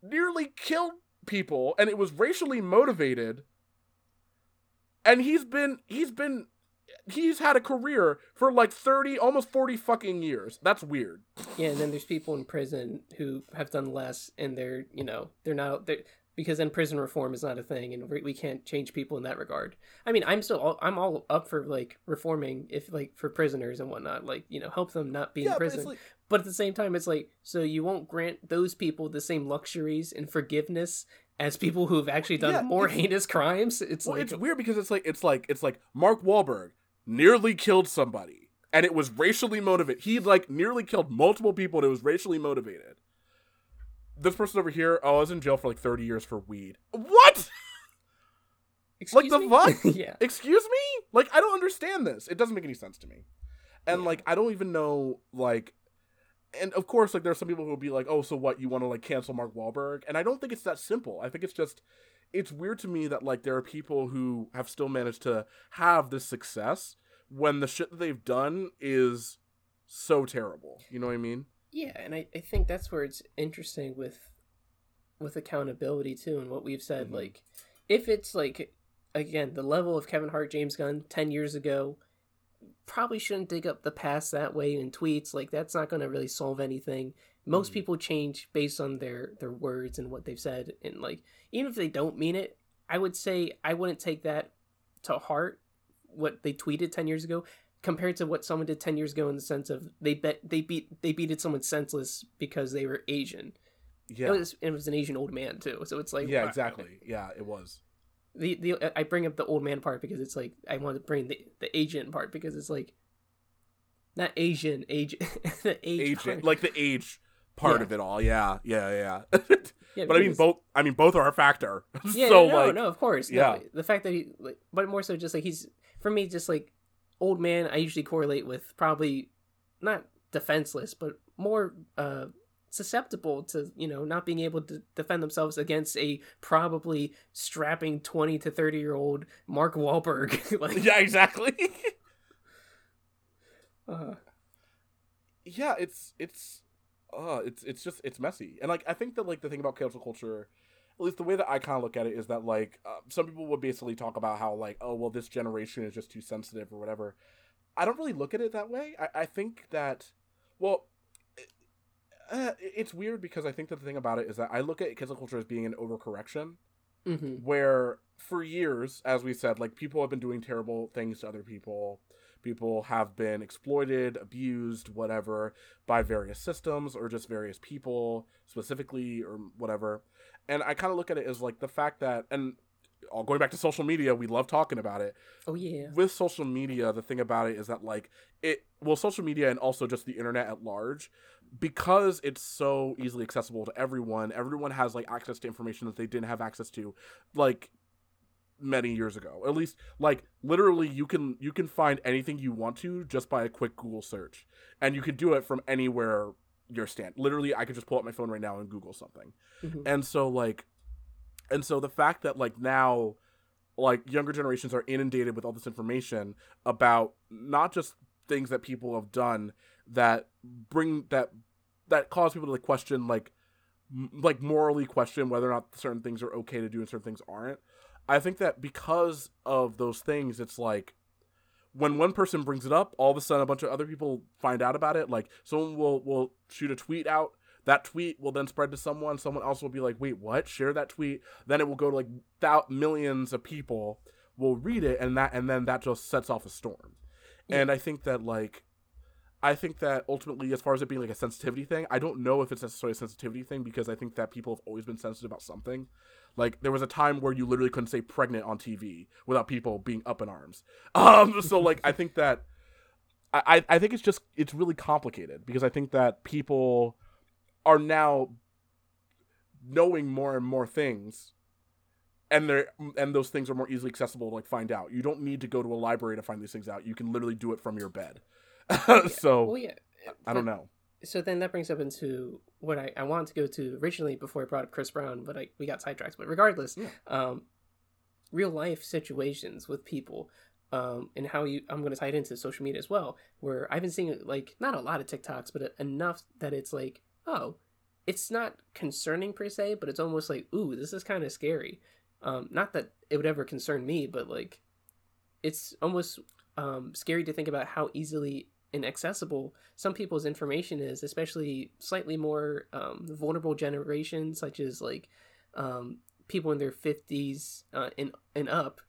nearly killed people and it was racially motivated. And he's been he's been he's had a career for like 30 almost 40 fucking years. That's weird. Yeah, and then there's people in prison who have done less, and they're you know they're not they're, because then prison reform is not a thing, and we, we can't change people in that regard. I mean, I'm still all, I'm all up for like reforming if like for prisoners and whatnot, like you know help them not be in prison. it's like But at the same time, it's like so you won't grant those people the same luxuries and forgiveness as people who've actually done Yeah, more heinous crimes. It's well, like it's weird because it's like it's like it's like Mark Wahlberg nearly killed somebody, and it was racially motivated. He like nearly killed multiple people, and it was racially motivated. This person over here, oh, I was in jail for like thirty years for weed. What? Excuse the me? fuck? yeah. Excuse me? Like I don't understand this. It doesn't make any sense to me. And Yeah. like I don't even know like and of course like there's some people who will be like, "Oh, so what? You want to like cancel Mark Wahlberg?" And I don't think it's that simple. I think it's just it's weird to me that like there are people who have still managed to have this success when the shit that they've done is so terrible. You know what I mean? Yeah, and I, I think that's where it's interesting with with accountability too and what we've said. Mhm. Like if it's like again, the level of Kevin Hart, James Gunn ten years ago, probably shouldn't dig up the past that way in tweets. Like that's not going to really solve anything. Most Mhm. people change based on their their words and what they've said, and like even if they don't mean it, I would say I wouldn't take that to heart. What they tweeted ten years ago compared to what someone did 10 years ago in the sense of they bet they beat they beated someone senseless because they were asian Yeah. it was it was an asian old man too so it's like yeah, wow. exactly. Yeah, it was. the the i bring up the old man part because it's like i want to bring the the asian part because it's like not asian age the age like the age part Yeah. of it all. Yeah, yeah, yeah. yeah, but I mean, both. I mean, both are a factor. yeah so no, like, no of course yeah. no, the fact that he like but more so just like he's for me just like old man i usually correlate with probably not defenseless but more uh susceptible to you know not being able to defend themselves against a probably strapping 20 to 30 year old mark Wahlberg. like yeah, exactly. uh, yeah, it's it's uh it's it's just it's messy. And like I think that like the thing about cancel culture at least the way that I kind of look at it is that like uh, some people would basically talk about how like oh well this generation is just too sensitive or whatever. I don't really look at it that way. I, I think that well uh, it's weird because I think that the thing about it is that I look at cancel culture as being an overcorrection mhm. where for years, as we said, like people have been doing terrible things to other people. People have been exploited, abused, whatever, by various systems or just various people specifically or whatever. And I kind of look at it as like the fact that, and all going back to social media, we love talking about it. oh yeah With social media, the thing about it is that like it, well, social media and also just the internet at large, because it's so easily accessible to everyone. Everyone has like access to information that they didn't have access to, like many years ago. At least like literally you can you can find anything you want to just by a quick Google search. And you can do it from anywhere you're stand. Literally I could just pull up my phone right now and Google something. Mhm. And so like and so the fact that like now like younger generations are inundated with all this information about not just things that people have done that bring that that cause people to like question like m- like morally question whether or not certain things are okay to do and certain things aren't i think that because of those things it's like when one person brings it up all of a sudden a bunch of other people find out about it. Like someone will will shoot a tweet out. That tweet will then spread to someone. Someone else will be like wait what? Share that tweet. Then it will go to like thou- millions of people will read it and that and then that just sets off a storm. Yeah. and i think that like i think that ultimately as far as it being like a sensitivity thing i don't know if it's necessarily a sensitivity thing because i think that people have always been sensitive about something like there was a time where you literally couldn't say pregnant on tv without people being up in arms um so like i think that I, I think it's just it's really complicated because I think that people are now knowing more and more things and they're and those things are more easily accessible to like find out. You don't need to go to a library to find these things out. You can literally do it from your bed. so well yeah I don't know. so then that brings up into what I, I wanted to go to originally before I brought up Chris Brown, but I, we got sidetracked. But regardless, Yeah. um, real life situations with people, um, and how you I'm going to tie it into social media as well, where I've been seeing like not a lot of TikToks, but enough that it's like, oh, it's not concerning per se, but it's almost like, ooh, this is kind of scary. Um, not that it would ever concern me, but like, it's almost um, scary to think about how easily inaccessible some people's information is, especially slightly more um, vulnerable generations, such as like um, people in their 50s uh, and, and up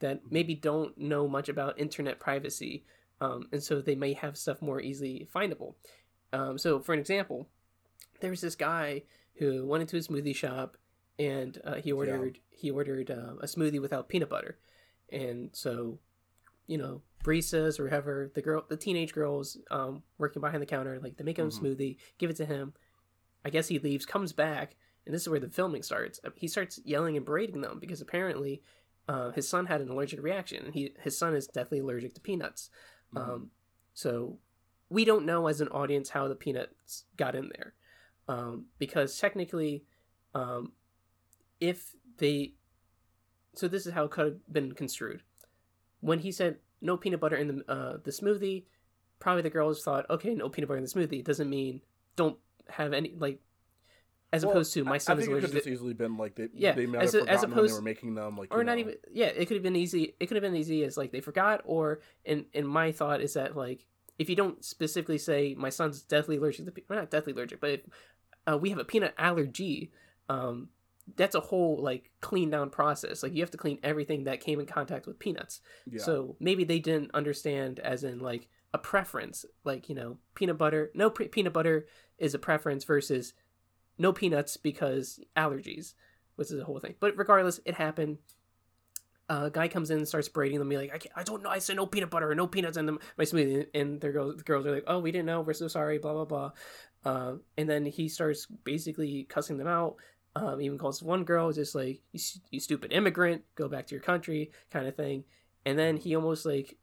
that maybe don't know much about internet privacy. Um, and so they may have stuff more easily findable. Um, so, for an example, there was this guy who went into a smoothie shop and uh, he ordered he ordered uh, a smoothie without peanut butter, and so you know baristas or whoever the girl the teenage girls um, working behind the counter like they make him Mhm. a smoothie, give it to him. I guess he leaves, comes back, and this is where the filming starts. Uh, He starts yelling and berating them because apparently uh, his son had an allergic reaction, he his son is deathly allergic to peanuts. Mhm. Um, so we don't know as an audience how the peanuts got in there, um, because technically, um, if they, so this is how it could have been construed. When he said no peanut butter in the uh, the smoothie, probably the girls thought, okay, no peanut butter in the smoothie doesn't mean don't have any like. as Well, opposed to my son I is think it allergic could to just easily been like they Yeah, they might as have a- as forgotten when they opposed- were making them like or not know. even yeah it could have been easy it could have been easy as like they forgot or in in my thought is that like if you don't specifically say my son's deathly allergic to pe- not deathly allergic but if, uh, we have a peanut allergy um that's a whole like clean down process. Like you have to clean everything that came in contact with peanuts. Yeah. so maybe they didn't understand as in like a preference. Like you know peanut butter no pre- peanut butter is a preference versus no peanuts because allergies which is a whole thing. But regardless it happened. Uh, a guy comes in and starts braiding them. Be like I, can't, I don't know. I said no peanut butter or no peanuts in them. My smoothie and their girls, the girls are like oh we didn't know. We're so sorry blah blah blah. Uh, and then he starts basically cussing them out um, even calls one girl just like you, you stupid immigrant go back to your country kind of thing. And then he almost like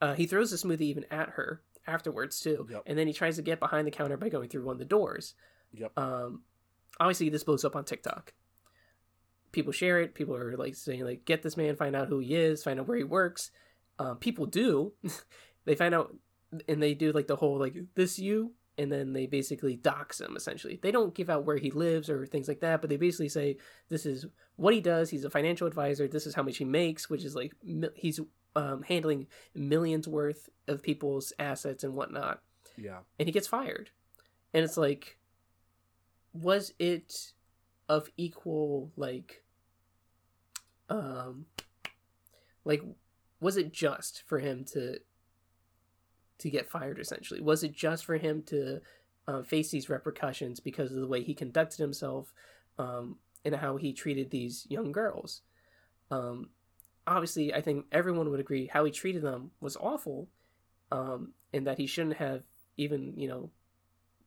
uh, he throws the smoothie even at her afterwards too. Yep. and then he tries to get behind the counter by going through one of the doors. Yep. um obviously this blows up on tiktok. People share it. People are like saying like get this man find out who he is find out where he works. Um, people do. They find out and they do like the whole like this you and then they basically dox him essentially. They don't give out where he lives or things like that but they basically say this is what he does. He's a financial advisor. This is how much he makes which is like he's um, handling millions worth of people's assets and whatnot. Yeah. and he gets fired. And it's like was it of equal like um like was it just for him to to get fired essentially? Was it just for him to uh, face these repercussions because of the way he conducted himself um and how he treated these young girls? Um obviously i think everyone would agree how he treated them was awful um and that he shouldn't have even you know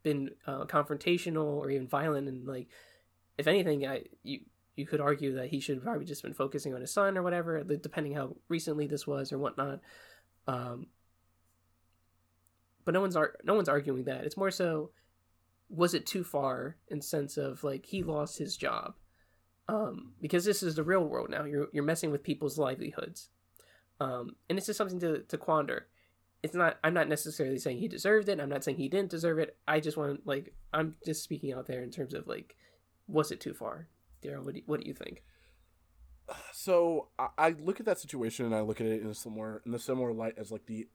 been uh, confrontational or even violent. And like if anything i you you could argue that he should probably just been focusing on his son or whatever depending how recently this was or whatnot. Um but no one's ar- no one's arguing that. It's more so was it too far in sense of like he lost his job? Um because this is the real world now. You're you're messing with people's livelihoods. Um and it's just something to to quander. It's not i'm not necessarily saying he deserved it. I'm not saying he didn't deserve it. I just want like i'm just speaking out there in terms of like was it too far? Daryl, what do, you, what do you think? So I, I look at that situation and I look at it in a similar in the similar light as like the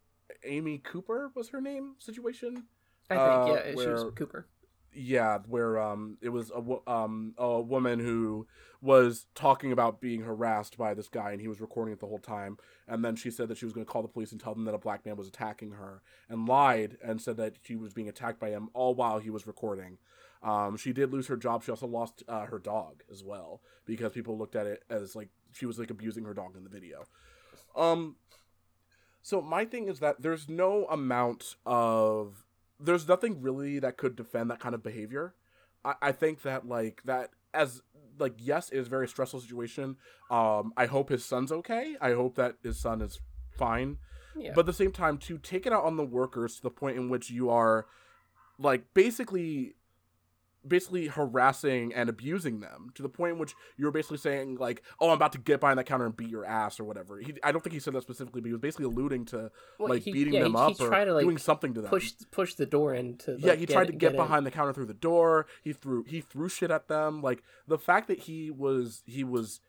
Amy Cooper was her name situation. i think Uh, yeah she was cooper Yeah, where um it was a wo- um a woman who was talking about being harassed by this guy and he was recording it the whole time and then she said that she was going to call the police and tell them that a black man was attacking her and lied and said that she was being attacked by him all while he was recording. Um, she did lose her job. She also lost uh, her dog as well because people looked at it as like she was like abusing her dog in the video. Um, so my thing is that there's no amount of there's nothing really that could defend that kind of behavior. I, I think that like that as like yes, it is a very stressful situation. Um, I hope his son's okay. I hope that his son is fine. yeah But at the same time, to take it out on the workers to the point in which you are like basically basically harassing and abusing them to the point in which you're basically saying like oh i'm about to get behind that counter and beat your ass or whatever. He, i don't think he said that specifically but he was basically alluding to Well, like he- beating yeah, them he- up or to, like, doing something to them. push push the door into yeah like, he tried to get, in. behind the counter through the door. He threw he threw shit at them. Like the fact that he was he was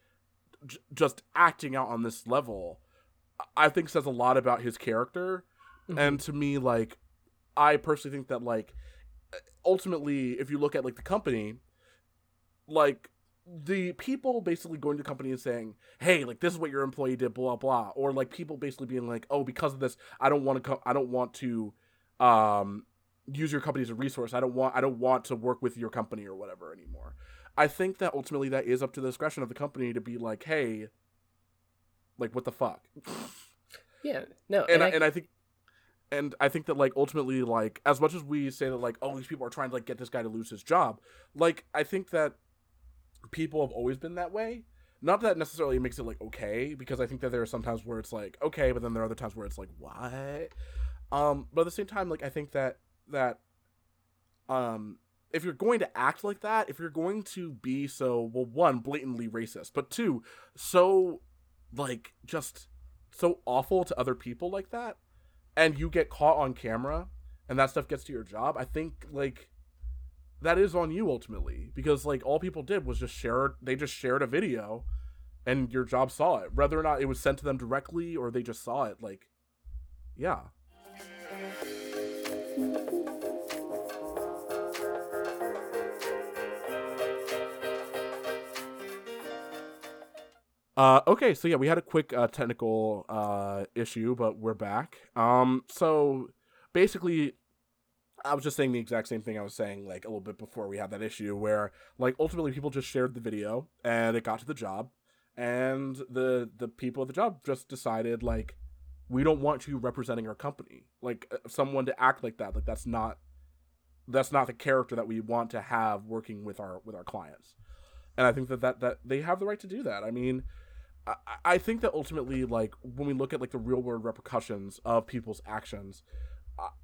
j- just acting out on this level i think says a lot about his character. Mhm. and to me like i personally think that like ultimately if you look at like the company like the people basically going to the company and saying hey like this is what your employee did blah blah or like people basically being like oh because of this i don't want to co- i don't want to um use your company as a resource. I don't want i don't want to work with your company or whatever anymore. I think that ultimately that is up to the discretion of the company to be like hey like what the fuck? Yeah no and I, and I think and I think that like ultimately like as much as we say that like oh these people are trying to like get this guy to lose his job like I think that people have always been that way. Not that necessarily makes it like okay because I think that there are some times where it's like okay but then there are other times where it's like what? Um but at the same time like I think that that um if you're going to act like that if you're going to be so well one blatantly racist but two so like just so awful to other people like that and you get caught on camera and that stuff gets to your job i think like that is on you ultimately because like all people did was just share they just shared a video and your job saw it. Whether or not it was sent to them directly or they just saw it like yeah Uh, okay, so yeah, we had a quick uh, technical uh, issue, but we're back. Um, so basically, I was just saying the exact same thing I was saying like a little bit before we had that issue, where like ultimately people just shared the video and it got to the job, and the the people at the job just decided like we don't want you representing our company, like uh, someone to act like that, like that's not that's not the character that we want to have working with our with our clients, and I think that that that they have the right to do that. I mean I, I think that ultimately, like when we look at like the real world repercussions of people's actions,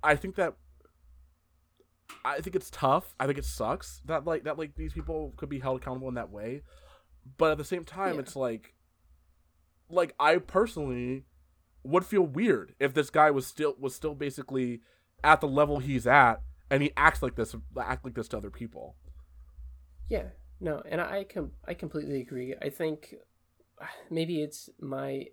I think that I think it's tough. I think it sucks that like that like these people could be held accountable in that way. But at the same time, yeah. it's like like I personally would feel weird if this guy was still was still basically at the level he's at and he acts like this act like this to other people. Yeah. No, and I com- I completely agree. I think maybe it's my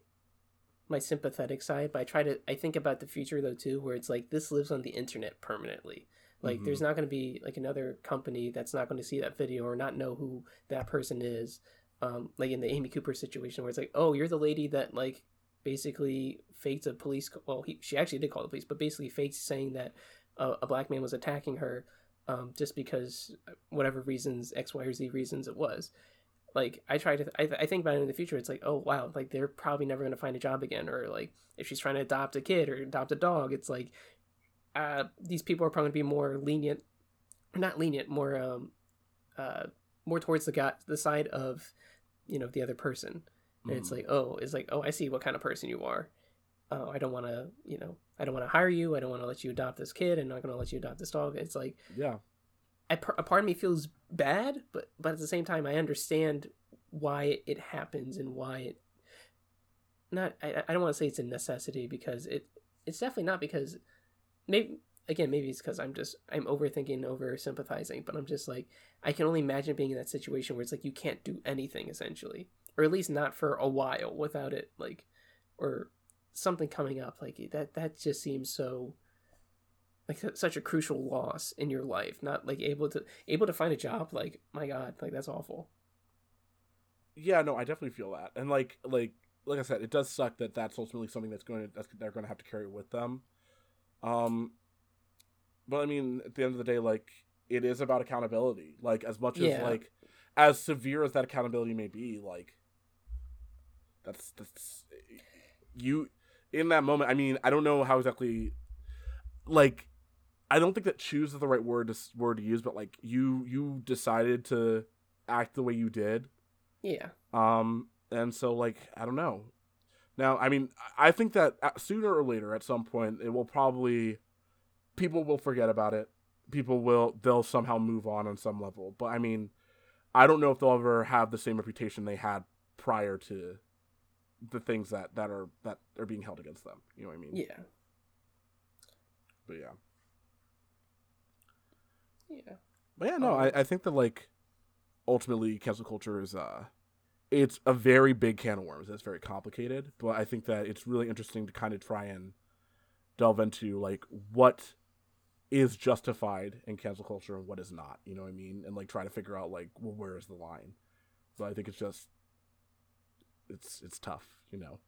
my sympathetic side, but I try to I think about the future though too, where it's like this lives on the internet permanently. Like mm-hmm. there's not going to be like another company that's not going to see that video or not know who that person is. Um, like in the Amy Cooper situation, where it's like, oh, you're the lady that like basically faked a police. Well, he, she actually did call the police, but basically faked saying that uh, a black man was attacking her, um, just because uh, whatever reasons X, Y, or Z reasons it was like I try to I, I think about it in the future it's like oh wow like they're probably never going to find a job again or like if she's trying to adopt a kid or adopt a dog it's like uh these people are probably going to be more lenient not lenient more um uh more towards the guy the side of you know the other person. And mm. it's like oh it's like oh I see what kind of person you are. Oh I don't want to you know I don't want to hire you I don't want to let you adopt this kid I'm not going to let you adopt this dog. It's like yeah a part of me feels bad, but but at the same time, I understand why it happens and why it. Not, I, I don't want to say it's a necessity because it it's definitely not because maybe again maybe it's because I'm just I'm overthinking, over sympathizing, but I'm just like I can only imagine being in that situation where it's like you can't do anything essentially, or at least not for a while without it like, or something coming up like that. That just seems so like such a crucial loss in your life not like able to able to find a job like my god like that's awful. Yeah no i definitely feel that. And like like like i said it does suck that that's ultimately something that's going to that's, they're going to have to carry with them. Um but i mean at the end of the day like it is about accountability. Like as much as like as severe as that accountability may be like that's that's you in that moment i mean i don't know how exactly like I don't think that choose is the right word to word to use, but like you you decided to act the way you did. Yeah. Um, and so like I don't know. Now, I mean, I think that sooner or later, at some point, it will probably people will forget about it. People will they'll somehow move on on some level. But I mean, I don't know if they'll ever have the same reputation they had prior to the things that that are that are being held against them. You know what I mean? Yeah. But yeah. Yeah. But yeah, no, um, I, I think that like ultimately cancel culture is uh it's a very big can of worms. It's very complicated, but I think that it's really interesting to kind of try and delve into like what is justified in cancel culture and what is not. You know what I mean? And like try to figure out like well where is the line. So I think it's just it's it's tough, you know.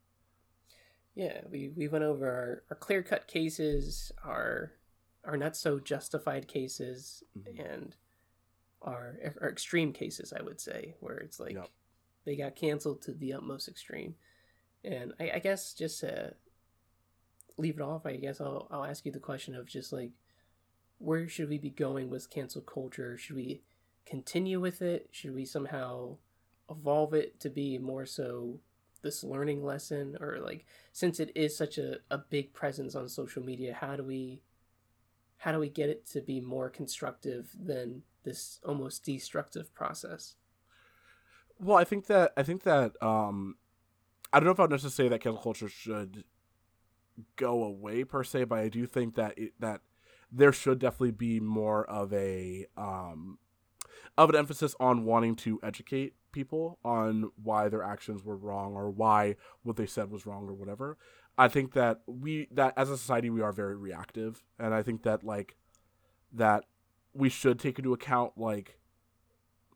Yeah, we we went over our, our clear cut cases, our are not so justified cases mm-hmm. and are, are extreme cases, I would say, where it's like yep. they got canceled to the utmost extreme. And I, I guess just to leave it off, I guess I'll I'll ask you the question of just like where should we be going with cancel culture? Should we continue with it? Should we somehow evolve it to be more so this learning lesson or like since it is such a, a big presence on social media how do we how do we get it to be more constructive than this almost destructive process? Well, I think that I think that um, I don't know if I'd necessarily say that cancel culture should go away per se, but I do think that it, that there should definitely be more of a um, of an emphasis on wanting to educate people on why their actions were wrong or why what they said was wrong or whatever. I think that we that as a society we are very reactive, and I think that like that we should take into account like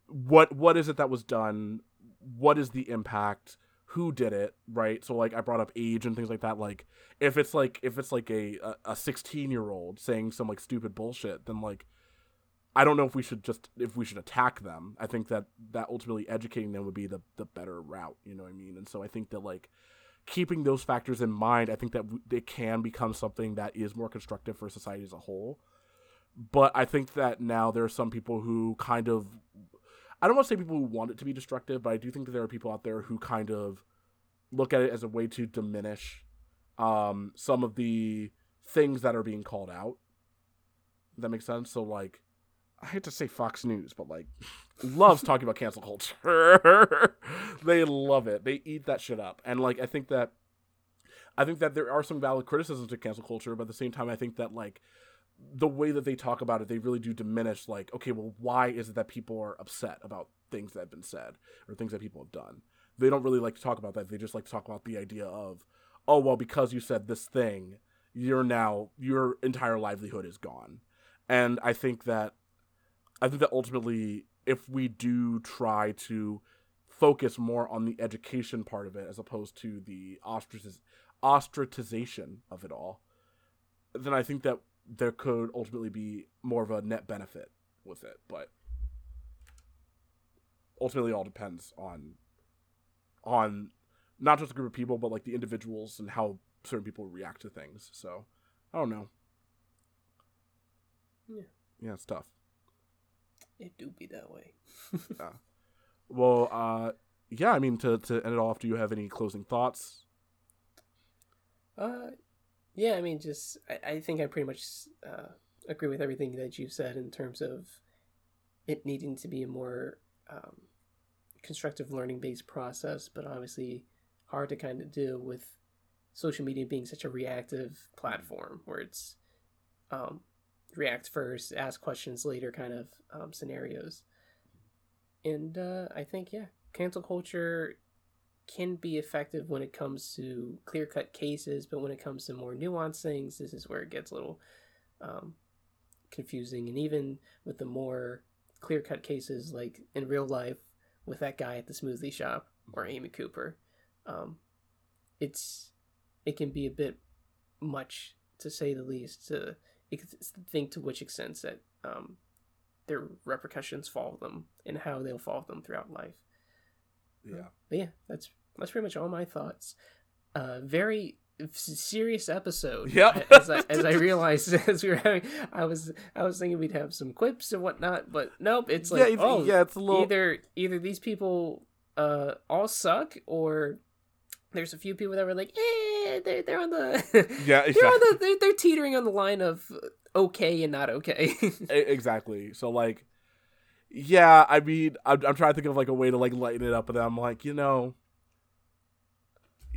what what is it that was done, what is the impact, who did it, right? So like I brought up age and things like that. Like if it's like if it's like a a sixteen year old saying some like stupid bullshit, then like I don't know if we should just if we should attack them. I think that that ultimately educating them would be the the better route. You know what I mean? And so I think that like keeping those factors in mind, I think that it can become something that is more constructive for society as a whole. But I think that now there are some people who kind of, I don't want to say people who want it to be destructive, but I do think that there are people out there who kind of look at it as a way to diminish um, some of the things that are being called out. that makes sense? So, like, I hate to say Fox News, but like loves talking about cancel culture. they love it. They eat that shit up. And like I think that I think that there are some valid criticisms to cancel culture, but at the same time I think that like the way that they talk about it, they really do diminish like, okay, well, why is it that people are upset about things that have been said or things that people have done? They don't really like to talk about that. They just like to talk about the idea of, oh well, because you said this thing, you're now your entire livelihood is gone. And I think that I think that ultimately, if we do try to focus more on the education part of it as opposed to the ostraciz- ostracization of it all, then I think that there could ultimately be more of a net benefit with it. But ultimately, all depends on on not just a group of people, but like the individuals and how certain people react to things. So I don't know. Yeah, yeah, it's tough. It do be that way. yeah. Well, uh, yeah. I mean, to to end it off, do you have any closing thoughts? Uh, yeah. I mean, just I, I think I pretty much uh, agree with everything that you said in terms of it needing to be a more um, constructive learning based process, but obviously hard to kind of do with social media being such a reactive platform where it's um, react first, ask questions later kind of um, scenarios. And uh, I think, yeah, cancel culture can be effective when it comes to clear cut cases, but when it comes to more nuanced things, this is where it gets a little um, confusing. And even with the more clear cut cases, like in real life with that guy at the smoothie shop or Amy Cooper, um, it's it can be a bit much to say the least to think to which extent that um, their repercussions follow them and how they'll follow them throughout life. Yeah. But yeah, that's that's pretty much all my thoughts. Uh, very serious episode. Yeah. as, I, as I realized as we were having, I was I was thinking we'd have some quips and whatnot, but nope. It's like yeah, it's, oh yeah, it's a little either either these people uh all suck or there's a few people that were like, eh, they're they're on the yeah, exactly. they're on the they're, they're teetering on the line of okay and not okay. exactly. So like, yeah, I mean, I'm, I'm trying to think of like a way to like lighten it up, but I'm like, you know,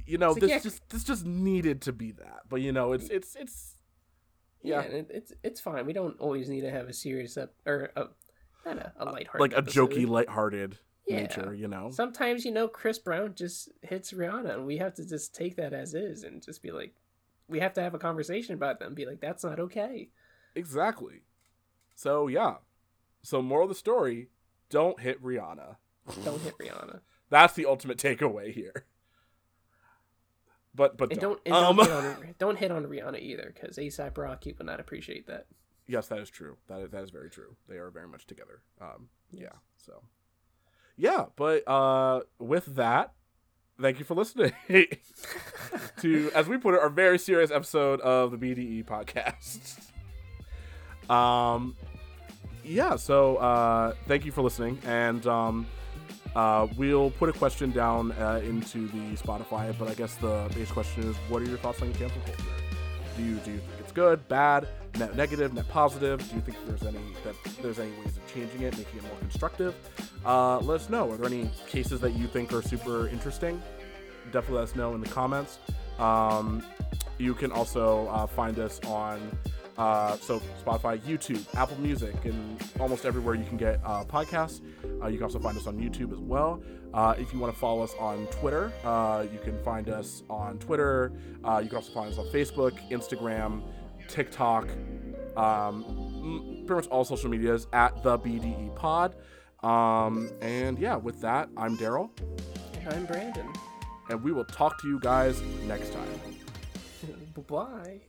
you know, this yeah. just this just needed to be that, but you know, it's it's it's yeah, yeah it, it's it's fine. We don't always need to have a serious up or a not a, a lighthearted like a episode. jokey, lighthearted yeah. nature, you know. Sometimes you know Chris Brown just hits Rihanna, and we have to just take that as is and just be like, we have to have a conversation about them. Be like, that's not okay. Exactly. So yeah. So moral of the story: don't hit Rihanna. Don't hit Rihanna. that's the ultimate takeaway here. But but don't don't, and um, don't, hit on, don't hit on Rihanna either, because ASAP Rocky would not appreciate that. Yes, that is true. That is, that is very true. They are very much together. Um, yes. yeah. So yeah, but uh, with that, thank you for listening to, as we put it, our very serious episode of the BDE podcast. Um, yeah, so uh, thank you for listening, and um, uh, we'll put a question down uh, into the Spotify. But I guess the base question is, what are your thoughts on cancel culture? Do you do you good, bad, net negative, net positive? Do you think there's any that there's any ways of changing it, making it more constructive? Uh, let us know. Are there any cases that you think are super interesting? Definitely let us know in the comments. Um, you can also uh, find us on Uh, so Spotify, YouTube, Apple Music, and almost everywhere you can get uh, podcasts. Uh, you can also find us on YouTube as well. Uh, if you want to follow us on Twitter, uh, you can find us on Twitter. Uh, you can also find us on Facebook, Instagram, TikTok, um, pretty much all social medias at the BDE Pod. Um, and yeah, with that, I'm Daryl. And I'm Brandon. And we will talk to you guys next time. Bye.